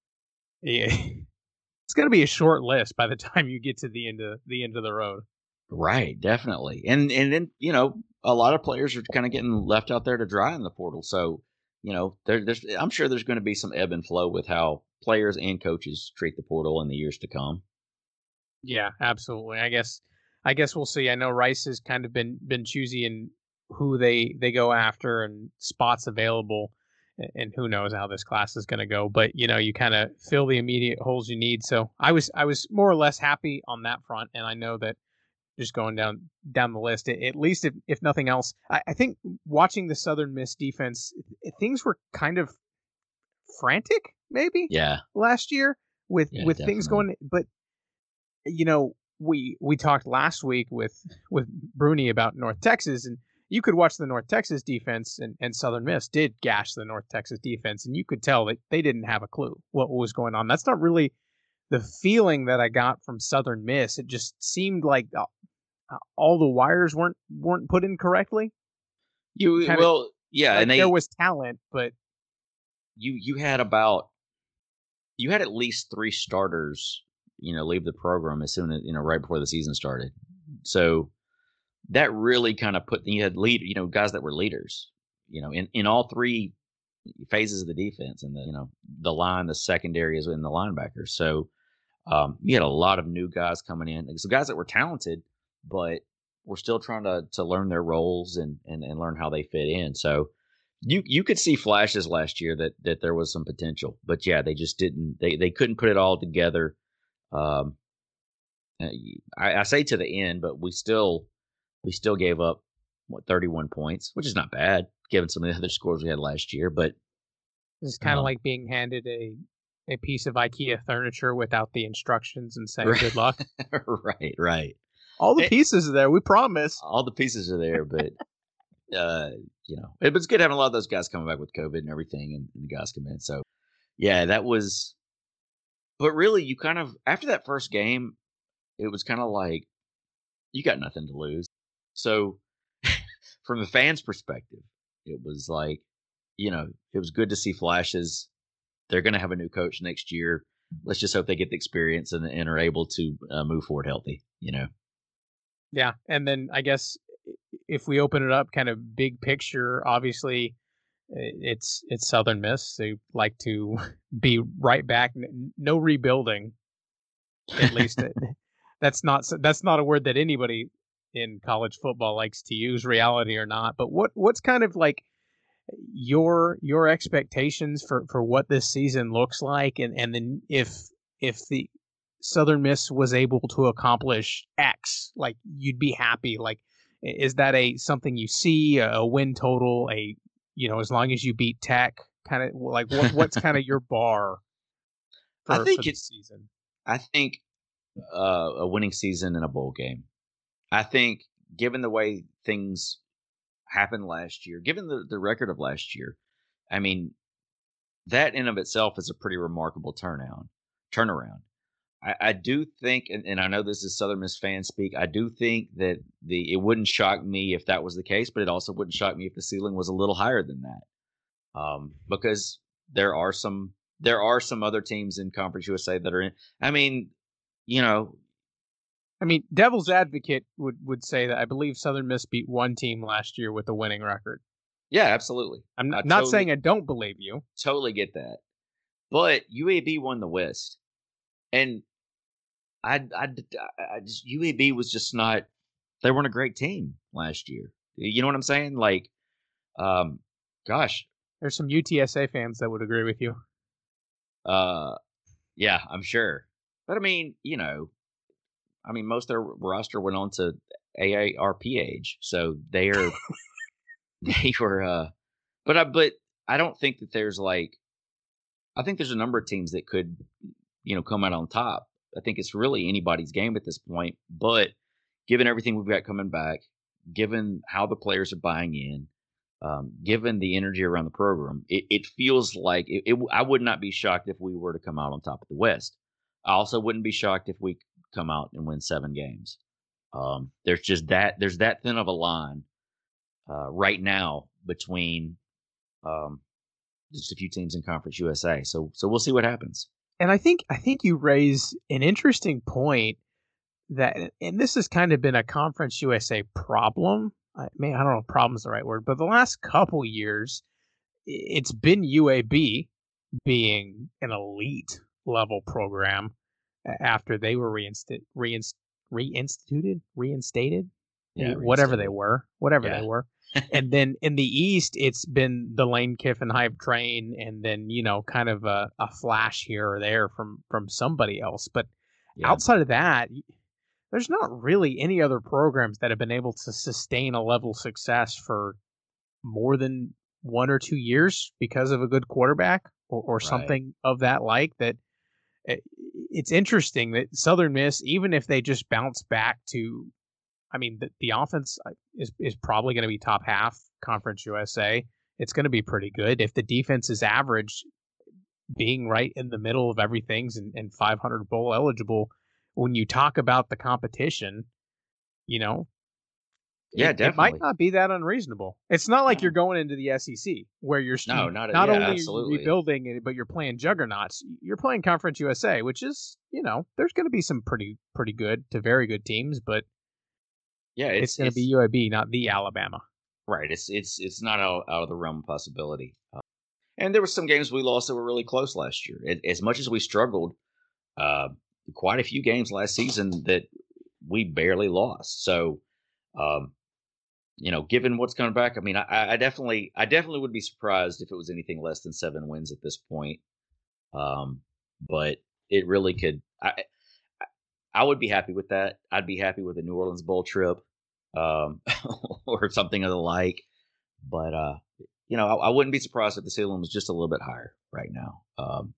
yeah, it's going to be a short list by the time you get to the end of the end of the road. Right, definitely. And and then, you know, a lot of players are kind of getting left out there to dry in the portal. So, you know, there, there's I'm sure there's going to be some ebb and flow with how players and coaches treat the portal in the years to come. Yeah, absolutely. I guess I guess we'll see. I know Rice has kind of been been choosy in who they they go after and spots available and who knows how this class is going to go but you know you kind of fill the immediate holes you need so i was i was more or less happy on that front and i know that just going down down the list at, least if, if nothing else I, I think watching the southern miss defense things were kind of frantic maybe Yeah. last year with Yeah, with things going but you know we we talked last week with with Bruni about North Texas, and you could watch the North Texas defense, and, and Southern Miss did gash the North Texas defense, and you could tell that they didn't have a clue what was going on. That's not really the feeling that I got from Southern Miss. It just seemed like uh, all the wires weren't weren't put in correctly. You Kinda, well, yeah, like and they, there was talent, but you you had about you had at least three starters, you know, leave the program as soon as you know right before the season started. So that really kind of put you had lead, you know, guys that were leaders, you know, in in all three phases of the defense and the you know the line, the secondary, and the linebackers. So um, you had a lot of new guys coming in, some guys that were talented, but were still trying to to learn their roles and and, and learn how they fit in. So you you could see flashes last year that that there was some potential, but yeah, they just didn't. They they couldn't put it all together. Um, uh, I, I say to the end, but we still we still gave up what 31 points, which is not bad given some of the other scores we had last year. But it's kind of um, like being handed a a piece of IKEA furniture without the instructions and saying right. good luck. right, right. All the pieces are there. We promise. All the pieces are there, but uh, you know, it was good having a lot of those guys coming back with COVID and everything, and, and the guys come in. So, yeah, that was. But really, you kind of after that first game, it was kind of like you got nothing to lose. So, from the fans' perspective, it was like, you know, it was good to see flashes. They're going to have a new coach next year. Let's just hope they get the experience and, and are able to uh, move forward healthy. You know. Yeah, and then I guess if we open it up, kind of big picture, obviously it's it's Southern Miss. They like to be right back. No rebuilding, at least. that's not that's not a word that anybody in college football likes to use, reality or not. But what what's kind of like your your expectations for for what this season looks like, and and then if if the Southern Miss was able to accomplish X, like you'd be happy. Like is that a something you see a win total? A you know, as long as you beat Tech, kind of like what, what's kind of your bar? For, I think it's season. I think uh, a winning season in a bowl game. I think, given the way things happened last year, given the, the record of last year, I mean, that in of itself is a pretty remarkable turnaround. Turnaround. I, I do think, and, and, I know this is Southern Miss fan speak. I do think that the it wouldn't shock me if that was the case, but it also wouldn't shock me if the ceiling was a little higher than that, um, because there are some there are some other teams in Conference USA that are in. I mean, you know, I mean, Devil's Advocate would would say that I believe Southern Miss beat one team last year with a winning record. Yeah, absolutely. I'm not, not saying I don't believe you. Totally get that, but UAB won the West, and I, I, I just UAB was just not. They weren't a great team last year. You know what I'm saying? Like, um, gosh, there's some UTSA fans that would agree with you. Uh, yeah, I'm sure. But I mean, you know, I mean, most of their roster went on to AARP age, so they are they were. uh But I, but I don't think that there's like, I think there's a number of teams that could, you know, come out on top. I think it's really anybody's game at this point. But given everything we've got coming back, given how the players are buying in, um, given the energy around the program, it, it feels like it, it, I would not be shocked if we were to come out on top of the West. I also wouldn't be shocked if we come out and win seven games. Um, there's just that there's that thin of a line uh, right now between um, just a few teams in Conference USA. So so we'll see what happens and I think I think you raise an interesting point that, and this has kind of been a Conference USA problem. I mean, I don't know if problem is the right word, but the last couple years, it's been UAB being an elite level program after they were reinst- reinst- reinstituted, reinstated, yeah, eh, whatever reinstated. they were, whatever yeah. they were and then in the East, it's been the Lane Kiffin hype train, and then you know, kind of a, a flash here or there from from somebody else. But yeah. outside of that, there's not really any other programs that have been able to sustain a level of success for more than one or two years because of a good quarterback or, or right. something of that like that. Eh, it's interesting that Southern Miss, even if they just bounce back to, I mean, the, the offense uh, is is probably going to be top half Conference USA. It's going to be pretty good. If the defense is average, being right in the middle of everything's and, and 500 bowl eligible, when you talk about the competition, you know, yeah, it, definitely. it might not be that unreasonable. It's not like you're going into the SEC where you're No, not- not yeah, only absolutely. rebuilding it, but you're playing juggernauts. You're playing Conference USA, which is you know there's going to be some pretty pretty good to very good teams, but yeah, it's, it's, going to be UAB, not the Alabama. Right. It's it's it's not out, out of the realm of possibility. Uh, and there were some games we lost that were really close last year. It, as much as we struggled, uh, quite a few games last season that we barely lost. So, um, you know, given what's coming back, I mean, I, I definitely, I definitely would be surprised if it was anything less than seven wins at this point. Um, but it really could. I, I- would be happy with that. I'd be happy with a New Orleans Bowl trip, um, or something of the like. But uh, you know, I, I wouldn't be surprised if the ceiling was just a little bit higher right now. Um,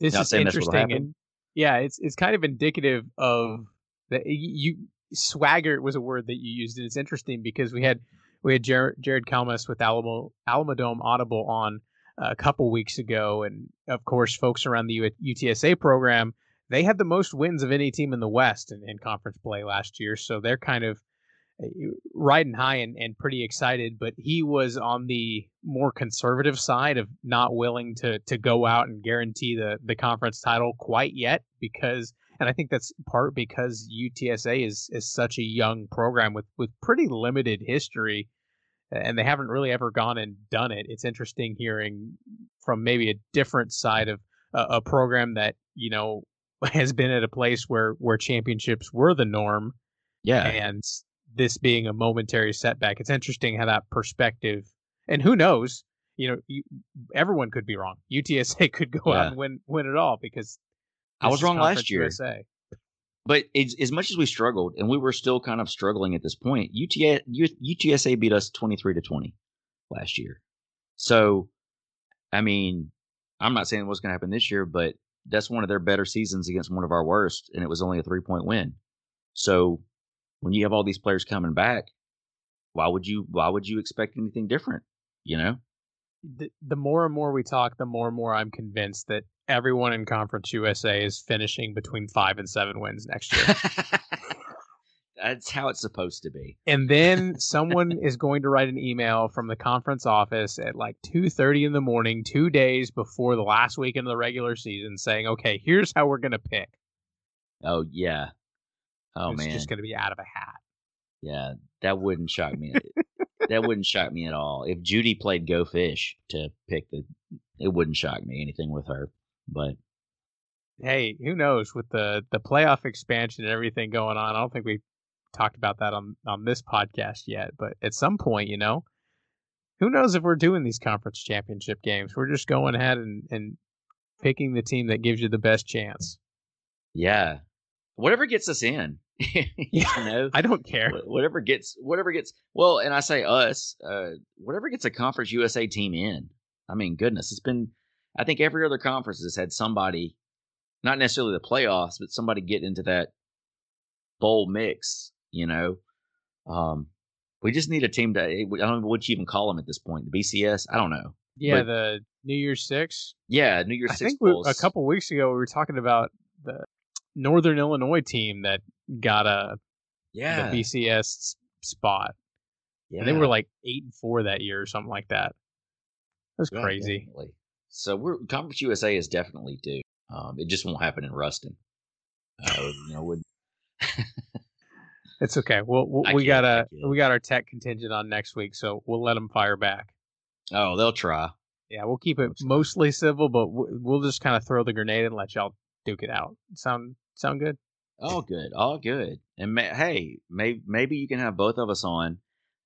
It's Not just saying that's what'll interesting, and yeah, it's it's kind of indicative of the you swagger was a word that you used, and it's interesting because we had we had Jared, Jared Kalmus with Alamo Alamodome Audible on uh, a couple weeks ago, and of course, folks around the UTSA program they had the most wins of any team in the West in, in conference play last year, so they're kind of uh, riding high and, and pretty excited. But he was on the more conservative side of not willing to to go out and guarantee the the conference title quite yet because and I think that's part because UTSA is is such a young program with with pretty limited history and they haven't really ever gone and done it. It's interesting hearing from maybe a different side of a, a program that, you know, has been at a place where where championships were the norm yeah, and this being a momentary setback. It's interesting how that perspective, and who knows, you know, you, everyone could be wrong. UTSA could go Yeah. out and win win it all because I was wrong last year. USA. but as much as we struggled, and we were still kind of struggling at this point, UTA, UTSA beat us twenty three to twenty last year. So, I mean, I'm not saying what's going to happen this year, but that's one of their better seasons against one of our worst, and it was only a three point win. So, when you have all these players coming back, why would you why would you expect anything different? You know? The, the more and more we talk, the more and more I'm convinced that everyone in Conference USA is finishing between five and seven wins next year. That's how it's supposed to be. and then someone is going to write an email from the conference office at like 2.30 in the morning two days before the last weekend of the regular season saying okay here's how we're going to pick Oh yeah. Oh it's man. It's just going to be out of a hat Yeah, that wouldn't shock me. that wouldn't shock me at all. If Judy played Go Fish to pick the, it wouldn't shock me anything with her. But hey who knows with the the playoff expansion and everything going on i don't think we talked about that on on this podcast yet but at some point you know who knows if we're doing these conference championship games we're just going ahead and and picking the team that gives you the best chance yeah, whatever gets us in, you Yeah. know, i don't care whatever gets, whatever gets. Well, and I say us, uh, whatever gets a Conference USA team in. I mean, goodness, it's been. I think every other conference has had somebody, not necessarily the playoffs, but somebody get into that bowl mix. You know, um, we just need a team to. I don't know what you even call them at this point. The BCS, I don't know. Yeah, But- the New Year's Six. Yeah, New Year's I Six think we, a couple weeks ago we were talking about the Northern Illinois team that got a Yeah, the BCS spot. yeah. And they were like eight and four that year or something like that. That's Yeah, crazy. definitely. So we're Conference USA is definitely due. Um, it just won't happen in Ruston. Uh, you know, would It's okay. We'll, we'll we got a we got our tech contingent on next week, so we'll let them fire back. oh, they'll try. Yeah, we'll keep it good. mostly civil, but we'll just kind of throw the grenade and let y'all duke it out. Sound sound good? All good, all good. And ma- hey, maybe maybe you can have both of us on,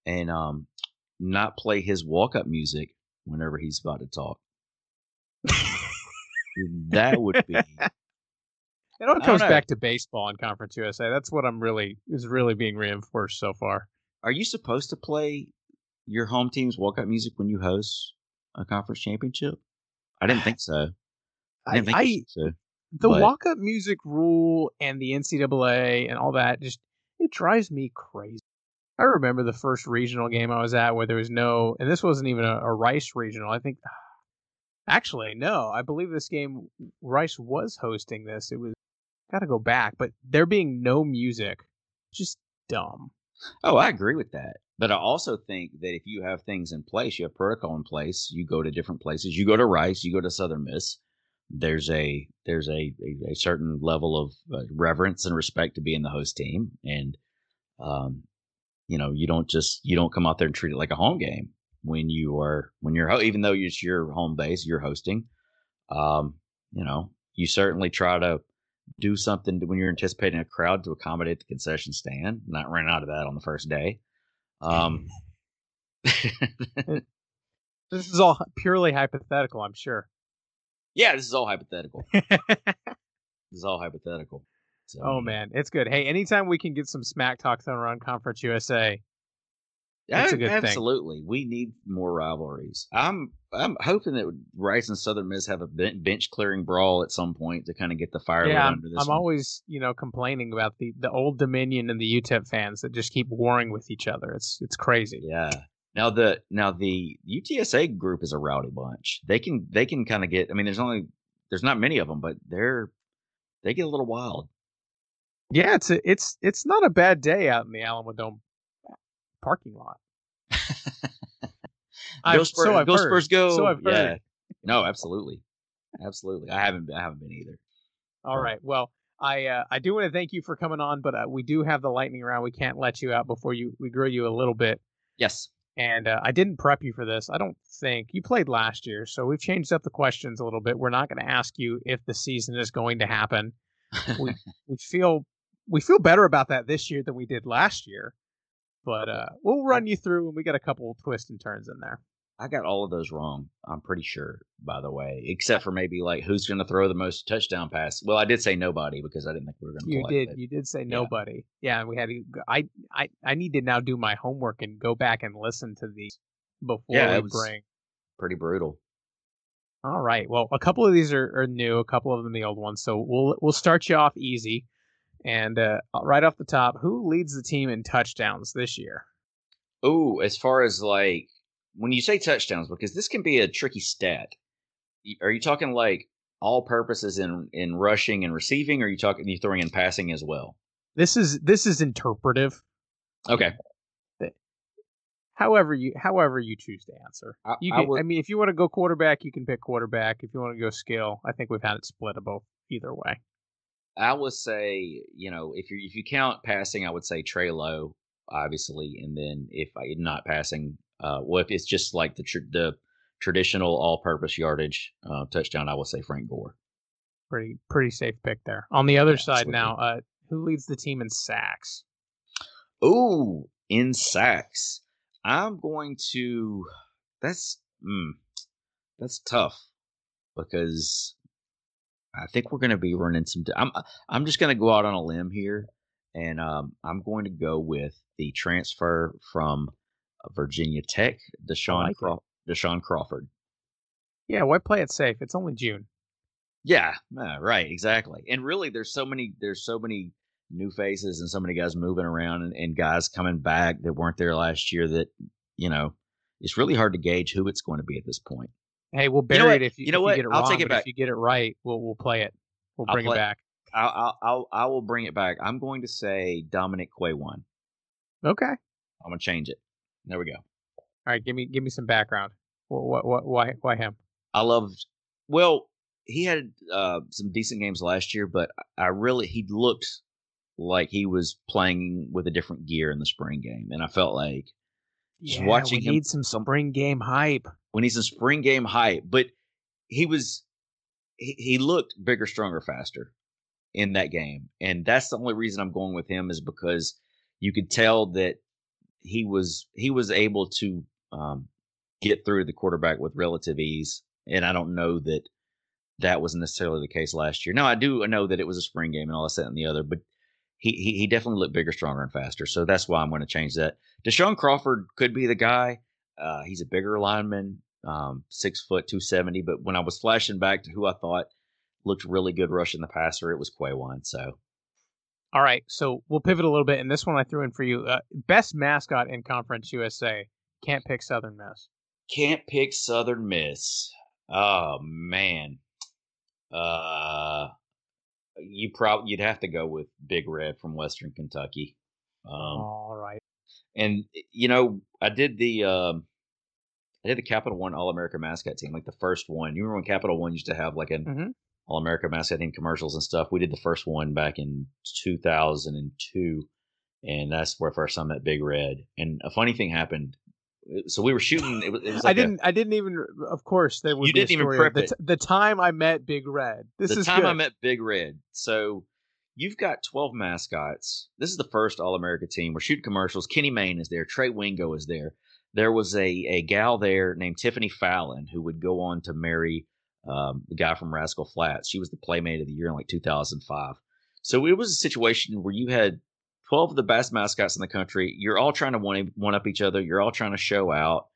and um, not play his walk up music whenever he's about to talk. that would be It all comes back to baseball in Conference USA. That's what I'm really is really being reinforced so far. Are you supposed to play your home team's walk up music when you host a conference championship? I didn't think so. I I, didn't think I so. The but- walk up music rule and the NCAA and all that just it drives me crazy. I remember the first regional game I was at where there was no, and this wasn't even a, a Rice regional. I think, actually, no, I believe this game Rice was hosting this. It was got to go back, but there being no music, just dumb. Oh, I agree with that. But I also think that if you have things in place, you have protocol in place, you go to different places. You go to Rice, you go to Southern Miss. There's a there's a a, a certain level of uh, reverence and respect to being the host team, and um, you know you don't just you don't come out there and treat it like a home game when you are when you're even though it's your home base, you're hosting. Um, you know, you certainly try to do something to, when you're anticipating a crowd to accommodate the concession stand. Not run out of that on the first day. Um, This is all purely hypothetical, I'm sure. Yeah, this is all hypothetical. This is all hypothetical. Oh, so, oh man, it's good. Hey, anytime we can get some smack talk thrown around Conference USA, That's a oh, a good thing. absolutely. We need more rivalries. I'm I'm hoping that Rice and Southern Miss have a bench clearing brawl at some point to kind of get the fire yeah, I'm, under this. I'm one. always you know complaining about the the old Dominion and the UTEP fans that just keep warring with each other. It's it's crazy. Yeah. Now the now the UTSA group is a rowdy bunch. They can they can kind of get. I mean, there's only there's not many of them, but they're they get a little wild. Yeah, it's a, it's it's not a bad day out in the Alamo Dome parking lot. go Spurs, so I've go heard. Spurs, go! So I've Yeah. No, absolutely, absolutely. I haven't I haven't been either. All right. Well, I uh, I do want to thank you for coming on, but uh, we do have the lightning round. We can't let you out before you we grill you a little bit. Yes. And uh, I didn't prep you for this. I don't think you played last year, so we've changed up the questions a little bit. We're not going to ask you if the season is going to happen. We we feel we feel better about that this year than we did last year. But uh, we'll run you through, and we got a couple of twists and turns in there. I got all of those wrong. I'm pretty sure, by the way, except for maybe like who's going to throw the most touchdown pass. Well, I did say nobody because I didn't think we were going to. You did. You did say nobody. Yeah, we had to. I I I need to now do my homework and go back and listen to these before Yeah, we bring. Pretty brutal. All right. Well, a couple of these are, are new. A couple of them the old ones. So we'll we'll start you off easy, and uh, right off the top, who leads the team in touchdowns this year? Oh, as far as like when you say touchdowns, because this can be a tricky stat. Are you talking like all purposes in in rushing and receiving? Or are you talking you throwing in passing as well? This is this is interpretive. Okay, However you however you choose to answer. I, You can, I, would- mean, if you want to go quarterback, you can pick quarterback. If you want to go skill, I think we've had it split of either way. I would say, you know, if you if you count passing, I would say Trey Lowe, obviously, and then if I not passing, uh, well, if it's just like the tr- the traditional all-purpose yardage uh, touchdown, I would say Frank Gore. Pretty pretty safe pick there. On the other Yeah, side now, uh, who leads the team in sacks? Ooh, in sacks, I'm going to. That's mm, that's tough because I think we're going to be running some. I'm I'm just going to go out on a limb here, and um, I'm going to go with the transfer from Virginia Tech, Deshaun like. Craw- Deshaun Crawford. Yeah, why play it safe? It's only June. Yeah, uh, right, exactly. And really, there's so many there's so many new faces and so many guys moving around and, and guys coming back that weren't there last year that you know it's really hard to gauge who it's going to be at this point. Hey, we'll know bury what? it if you, You know if what? get it I'll wrong. take it back. If you get it right, we'll we'll play it. We'll bring play- it back. I'll, I'll I'll I will bring it back. I'm going to say Dominic Quewon. Okay. I'm gonna change it. There we go. All right. Give me give me some background. What what, what why why him? I loved. Well, he had uh, some decent games last year, but I really he looked like he was playing with a different gear in the spring game, and I felt like Just Yeah, watching we him- need some spring game hype. when he's in spring game hype, but he was he, he looked bigger, stronger, faster in that game, and that's the only reason I'm going with him is because you could tell that he was he was able to um, get through the quarterback with relative ease, and I don't know that that was necessarily the case last year. Now I do know that it was a spring game and all that and the other, but he, he he definitely looked bigger, stronger, and faster. So that's why I'm going to change that. Deshaun Crawford could be the guy. Uh, he's a bigger lineman, um, six foot two seventy. But when I was flashing back to who I thought looked really good rushing the passer, it was Quewon. So All right, so we'll pivot a little bit, and this one I threw in for you. Uh, best mascot in Conference USA. Can't pick Southern Miss. can't pick Southern Miss. Oh man, uh, you probably you'd have to go with Big Red from Western Kentucky. Um, All right. and you know, I did the um, I did the Capital One All America mascot team, like the first one. You remember when Capital One used to have like an Mhm. All America mascot team commercials and stuff? We did the first one back in 2002, and that's where first I met Big Red. And a funny thing happened. So we were shooting. It was, it was I like a- didn't. I didn't even. Of course, there would You be didn't even prep the, it. the time I met Big Red. This is the is time I met Big Red. So you've got 12 mascots. This is the first All America team. We're shooting commercials. Kenny Mayne is there. Trey Wingo is there. There was a, a gal there named Tiffany Fallon who would go on to marry um, the guy from Rascal Flatts. She was the Playmate of the Year in like 2005. So it was a situation where you had 12 of the best mascots in the country. You're all trying to one, one up each other. You're all trying to show out.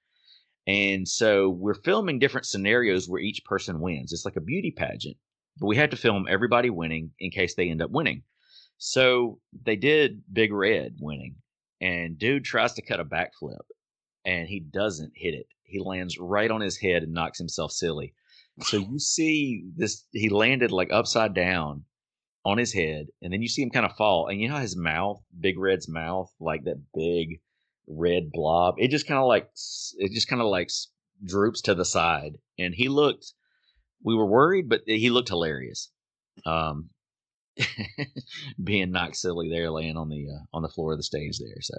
And so we're filming different scenarios where each person wins. It's like a beauty pageant but we had to film everybody winning in case they end up winning. So they did Big Red winning, and dude tries to cut a backflip, and he doesn't hit it. He lands right on his head and knocks himself silly. So you see this, he landed like upside down on his head, and then you see him kind of fall. And you know his mouth, Big Red's mouth, like that big red blob, it just kind of like, it just kind of like droops to the side. And he looked, we were worried, but he looked hilarious. Um, being knocked silly there, laying on the uh, on the floor of the stage there. So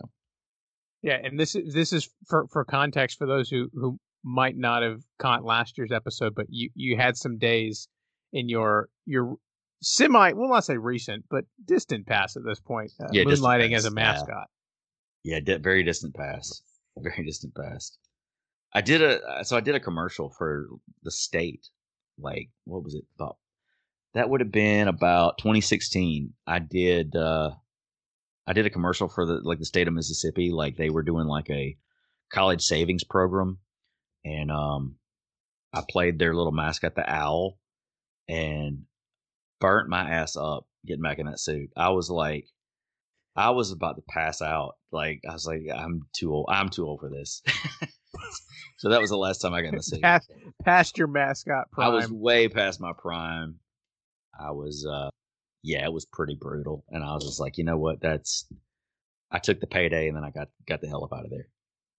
Yeah, and this is this is for for context for those who who might not have caught last year's episode, but you you had some days in your your semi, well not say recent, but distant past at this point, uh, Yeah, moonlighting as a yeah. mascot. yeah, di- very distant past, very distant past. I did a so I did a commercial for the state. Like what was it? About that would have been about 2016. I did uh I did a commercial for the like the state of Mississippi. Like they were doing like a college savings program, and um I played their little mascot, the owl, and burnt my ass up getting back in that suit. I was like, I was about to pass out. Like I was like, I'm too old. I'm too old for this. so that was the last time I got in the suit. Past, past your mascot prime. I was way past my prime. I was, uh, yeah, it was pretty brutal, and I was just like, you know what? That's. I took the payday, and then I got got the hell up out of there.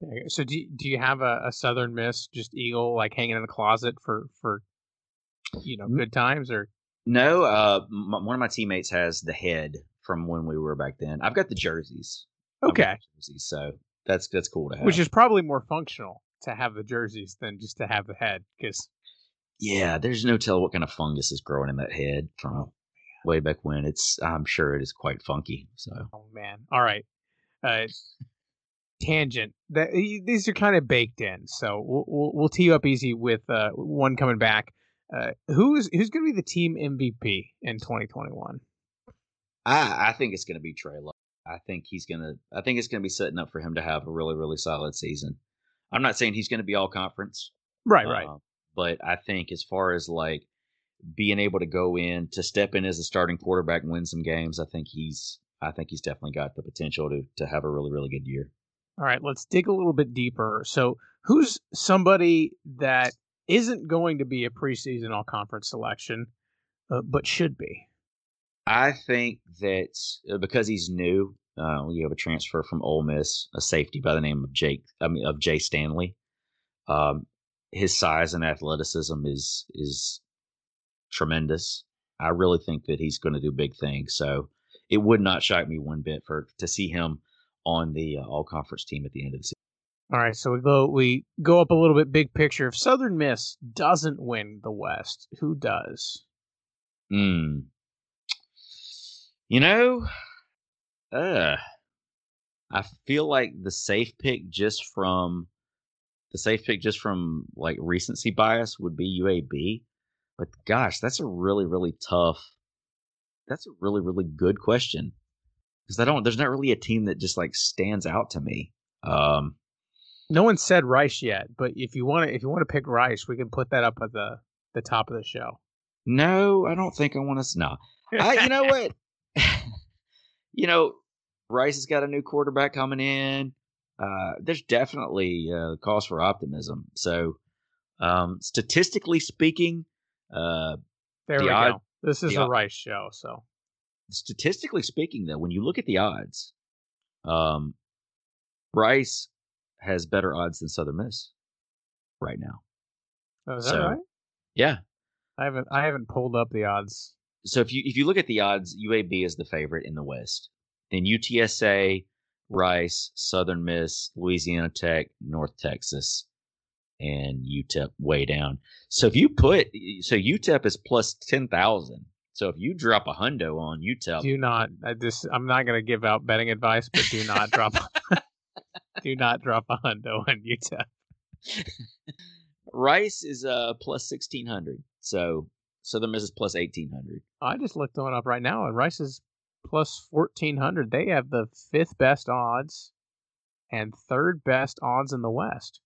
There you go. So do you, do you have a, a Southern Miss just eagle like hanging in the closet for for you know Mm. good times or No, uh, m- one of my teammates has the head from when we were back then. I've got the jerseys. Okay, jerseys, so that's that's cool to have. which is probably more functional to have the jerseys than just to have the head because yeah, there's no tell what kind of fungus is growing in that head from way back when. It's I'm sure it is quite funky. So oh man, all right, uh, tangent. That these are kind of baked in, so we'll we'll, we'll tee you up easy with uh, one coming back. Uh, who's who's going to be the team MVP in 2021? I I think it's going to be Trey Lowe. I think he's gonna. I think it's gonna be setting up for him to have a really really solid season. I'm not saying he's going to be all conference, Right, right. uh, but I think as far as like being able to go in to step in as a starting quarterback and win some games, I think he's. I think he's definitely got the potential to to have a really really good year. All right, let's dig a little bit deeper. So, who's somebody that isn't going to be a preseason all conference selection, uh, but should be? I think that uh, because he's new, uh, we have a transfer from Ole Miss, a safety by the name of Jake, I mean of Jay Stanley. Um, his size and athleticism is is tremendous. I really think that he's going to do big things. So it would not shock me one bit for to see him on the uh, all conference team at the end of the season. All right, so we go we go up a little bit big picture. If Southern Miss doesn't win the West, who does? Hmm. You know, uh, I feel like the safe pick just from the safe pick just from like recency bias would be UAB. But gosh, that's a really really tough. That's a really really good question because I don't. There's not really a team that just like stands out to me. Um, No one said Rice yet, but if you want to if you want to pick Rice, we can put that up at the the top of the show. No, I don't think I want to. No, I, you know what? you know, Rice has got a new quarterback coming in. Uh, there's definitely uh, cause for optimism. So, um, statistically speaking, uh, there the we odd- go. This is the a odd- Rice show, so statistically speaking, though, when you look at the odds, um, Rice has better odds than Southern Miss right now. Oh, is that right? Yeah. I haven't I haven't pulled up the odds. So if you if you look at the odds, UAB is the favorite in the West. Then UTSA, Rice, Southern Miss, Louisiana Tech, North Texas, and UTEP way down. So if you put so UTEP is plus ten thousand. So if you drop a hundo on UTEP, Do not. I just I'm not going to give out betting advice, but do not drop. do not drop a hundo on UTEP. Rice is uh plus sixteen hundred. So Southern Miss is plus eighteen hundred. I just looked on up right now, and Rice is plus fourteen hundred. They have the fifth best odds and third best odds in the West.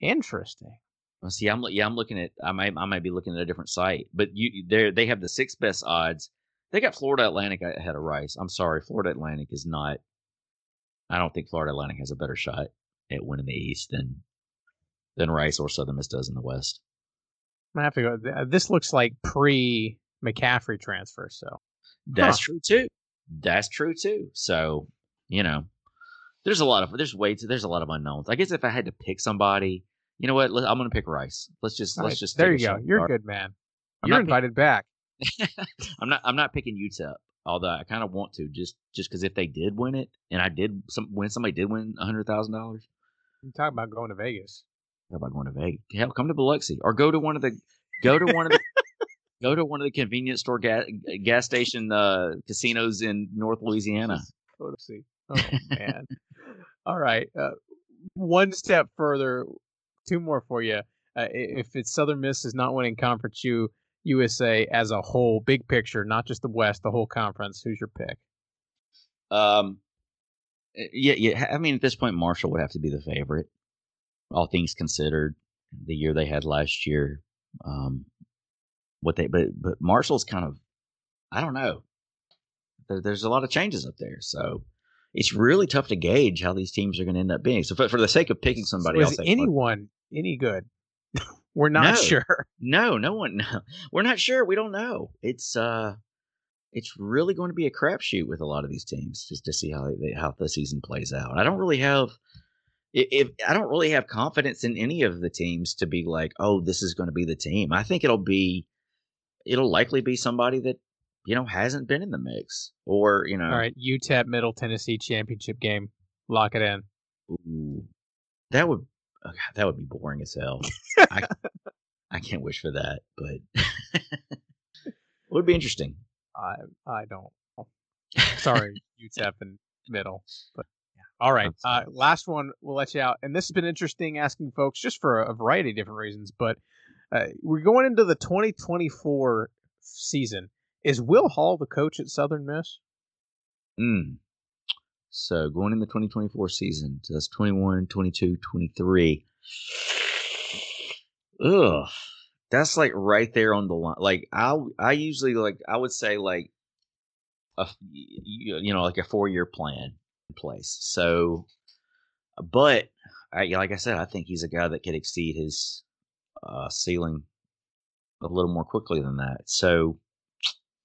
Interesting. Well, see, I'm yeah, I'm looking at I might I might be looking at a different site, but you they they have the sixth best odds. They got Florida Atlantic ahead of Rice. I'm sorry, Florida Atlantic is not. I don't think Florida Atlantic has a better shot at winning the East than than Rice or Southern Miss does in the West. I'm gonna have to go. Uh, this looks like pre McCaffrey transfer. So That's Huh. true too. That's true too. So you know, there's a lot of there's way too, there's a lot of unknowns. I guess if I had to pick somebody, you know what? I'm gonna pick Rice. Let's just All let's right, just there you go. shot in the You're a good man. I'm You're not pick- invited back. I'm not. I'm not picking UTEP. Although I kind of want to, just just because if they did win it, and I did some when somebody did win a hundred thousand dollars, You talk about going to Vegas. how about going to Vegas? Hell, come to Biloxi or go to one of the go to one of the go to one of the convenience store gas gas station uh, casinos in North Louisiana. To see. Oh man. All right. Uh, one step further. Two more for you. Uh, if it's Southern Miss is not winning Conference U, USA as a whole, big picture, not just the West, the whole conference. Who's your pick? Um, yeah, yeah. I mean, at this point, Marshall would have to be the favorite, all things considered. The year they had last year, um, what they but but Marshall's kind of, I don't know. There, there's a lot of changes up there, so it's really tough to gauge how these teams are going to end up being. So, for, for the sake of picking somebody So else, anyone any good? We're not No. sure. No, no one. No. We're not sure. We don't know. It's uh, it's really going to be a crapshoot with a lot of these teams, just to see how they, how the season plays out. I don't really have, if I don't really have confidence in any of the teams to be like, oh, this is going to be the team. I think it'll be, it'll likely be somebody that you know hasn't been in the mix, or you know, All right, UTEP Middle Tennessee championship game. Lock it in. ooh, that would oh God, that would be boring as hell. I I can't wish for that, but it would be interesting. I I don't. Sorry, UTEP and Middle, but yeah. All right. Uh, last one. We'll let you out. And this has been interesting, asking folks just for a, variety of different reasons. But uh, we're going into the 2024 season. Is Will Hall the coach at Southern Miss? Mm. So going in the 2024 season, so that's 21, 22, 23. Ugh. That's like right there on the line. Like I I usually like I would say like a you know like a 4-year plan in place. So but I like I said I think he's a guy that could exceed his uh ceiling a little more quickly than that. So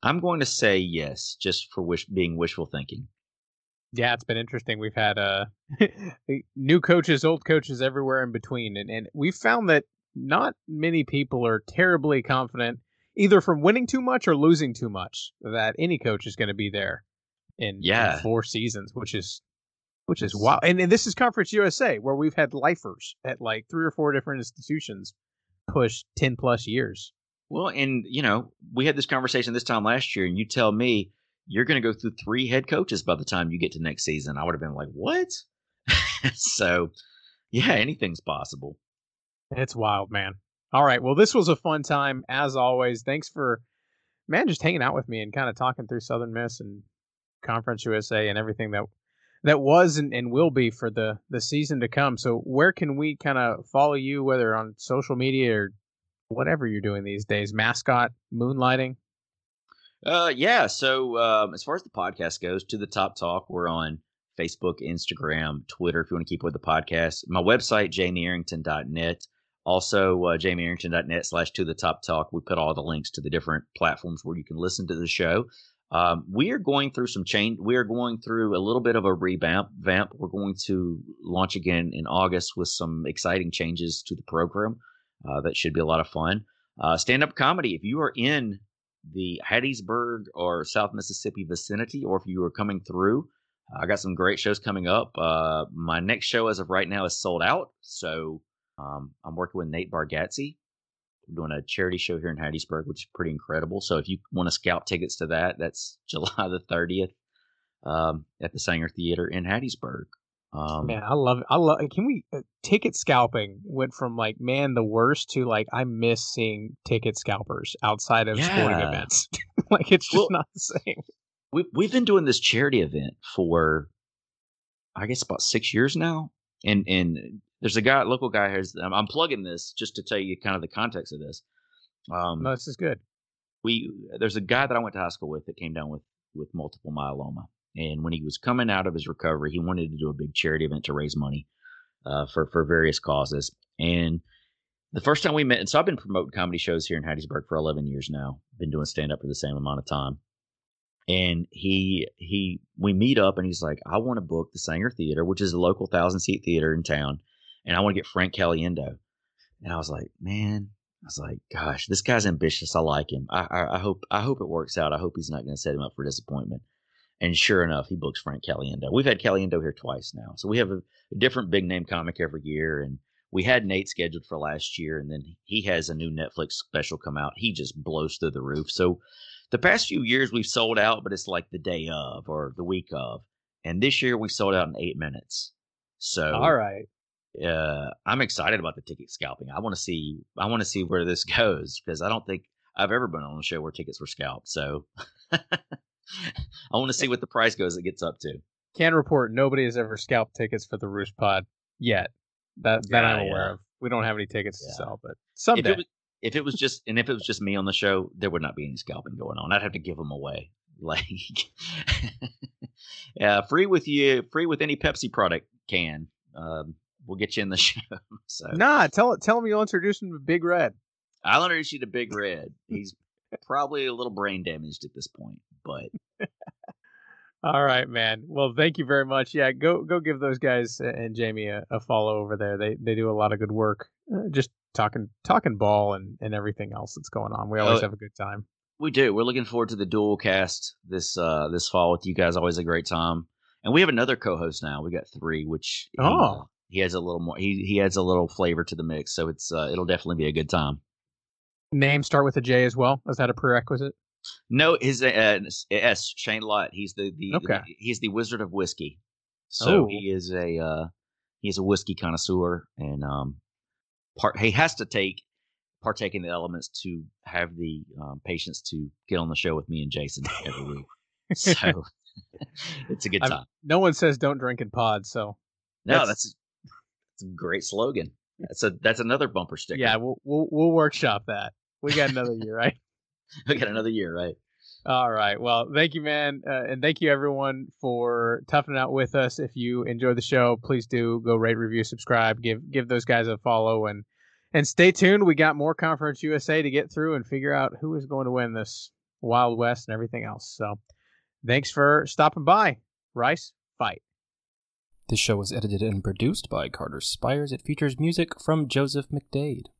I'm going to say yes just for wish being wishful thinking. Yeah, it's been interesting. We've had uh, new coaches, old coaches everywhere in between, and and we've found that not many people are terribly confident either from winning too much or losing too much that any coach is going to be there in, in four seasons, which is which is wow. And, and this is Conference USA where we've had lifers at like three or four different institutions push ten plus years. Well, and you know, we had this conversation this time last year, and you tell me you're going to go through three head coaches by the time you get to next season. I would have been like, what? so, yeah, anything's possible. It's wild, man. All right. Well, this was a fun time as always. Thanks for man just hanging out with me and kind of talking through Southern Miss and Conference USA and everything that that was and, and will be for the the season to come. So where can we kind of follow you, whether on social media or whatever you're doing these days. Mascot, moonlighting. Uh, yeah. So um, as far as the podcast goes, to the top talk, we're on Facebook, Instagram, Twitter. If you want to keep with the podcast, my website jamiearrington.net. Also, uh, jamiearrington.net slash to the top talk. We put all the links to the different platforms where you can listen to the show. Um, we are going through some change. We are going through a little bit of a revamp. Vamp. We're going to launch again in August with some exciting changes to the program. Uh, that should be a lot of fun. Uh, Stand up comedy. If you are in the Hattiesburg or South Mississippi vicinity, or if you are coming through, I got some great shows coming up. Uh, my next show, as of right now, is sold out. So um, I'm working with Nate Bargatze. We're doing a charity show here in Hattiesburg, which is pretty incredible. So if you want to scout tickets to that, that's July the 30th um, at the Saenger Theater in Hattiesburg. Um, man, I love it. I love. Can we uh, ticket scalping went from like man the worst to like I miss seeing ticket scalpers outside of sporting events. like it's just Well- not the same. we we've been doing this charity event for I guess about six years now, and and there's a guy, local guy has. I'm, I'm plugging this just to tell you kind of the context of this. Um, No, this is good. we there's a guy that I went to high school with that came down with with multiple myeloma, and when he was coming out of his recovery, he wanted to do a big charity event to raise money uh, for for various causes. And the first time we met, and so I've been promoting comedy shows here in Hattiesburg for 11 years now. Been doing stand up for the same amount of time. And he he we meet up, and he's like, I want to book the Saenger Theater, which is a local thousand seat theater in town, and I want to get Frank Caliendo. And I was like, man, I was like, gosh, this guy's ambitious. I like him. I, I, I hope I hope it works out. I hope he's not going to set him up for disappointment. And sure enough, he books Frank Caliendo. We've had Caliendo here twice now, so we have a, a different big name comic every year. And we had Nate scheduled for last year, and then he has a new Netflix special come out. He just blows through the roof. So the past few years we've sold out, but it's like the day of or the week of. And this year we sold out in eight minutes. So All right. uh, I'm excited about the ticket scalping. I want to see I want to see where this goes because I don't think I've ever been on a show where tickets were scalped. So I want to see what the price goes it gets up to. Can report nobody has ever scalped tickets for the Roost Pod yet. That that Yeah, I'm aware yeah. of. We don't have any tickets to sell, but If someday. it was if it was just and if it was just me on the show, there would not be any scalping going on. I'd have to give them away. Like yeah, free with you, free with any Pepsi product can. Um, we'll get you in the show. So nah, tell tell him you'll introduce him to Big Red. I'll introduce you to Big Red. He's probably a little brain damaged at this point, but All right, man. Well, thank you very much. Yeah, go go give those guys and Jamie a, a follow over there. They they do a lot of good work. Uh, just talking talking ball and and everything else that's going on. We always Oh, have a good time. we do. We're looking forward to the dual cast this uh this fall with you guys. Always a great time. And we have another co-host now. We got three, which he, uh, Oh. he has a little more. He he adds a little flavor to the mix, so it's uh, it'll definitely be a good time. Name start with a J as well. Is that a prerequisite? No, his uh, S Shane Lott. He's the the Okay. he's the Wizard of Whiskey. So Oh. he is a uh, he's a whiskey connoisseur, and um, part he has to take partake in the elements to have the um, patience to get on the show with me and Jason every week. So it's a good I'm- time. No one says don't drink in pods, so No, that's- that's, that's a great slogan. That's a that's another bumper sticker. yeah, we'll, we'll we'll workshop that. We got another year, right? we got another year, right? All right. Well, thank you, man, uh, and thank you everyone for toughing out with us. If you enjoy the show, please do go rate, review, subscribe, give give those guys a follow, and and stay tuned. We got more Conference USA to get through and figure out who is going to win this Wild West and everything else. So, thanks for stopping by. Rice, fight. This show was edited and produced by Carter Spires. It features music from Joseph McDade.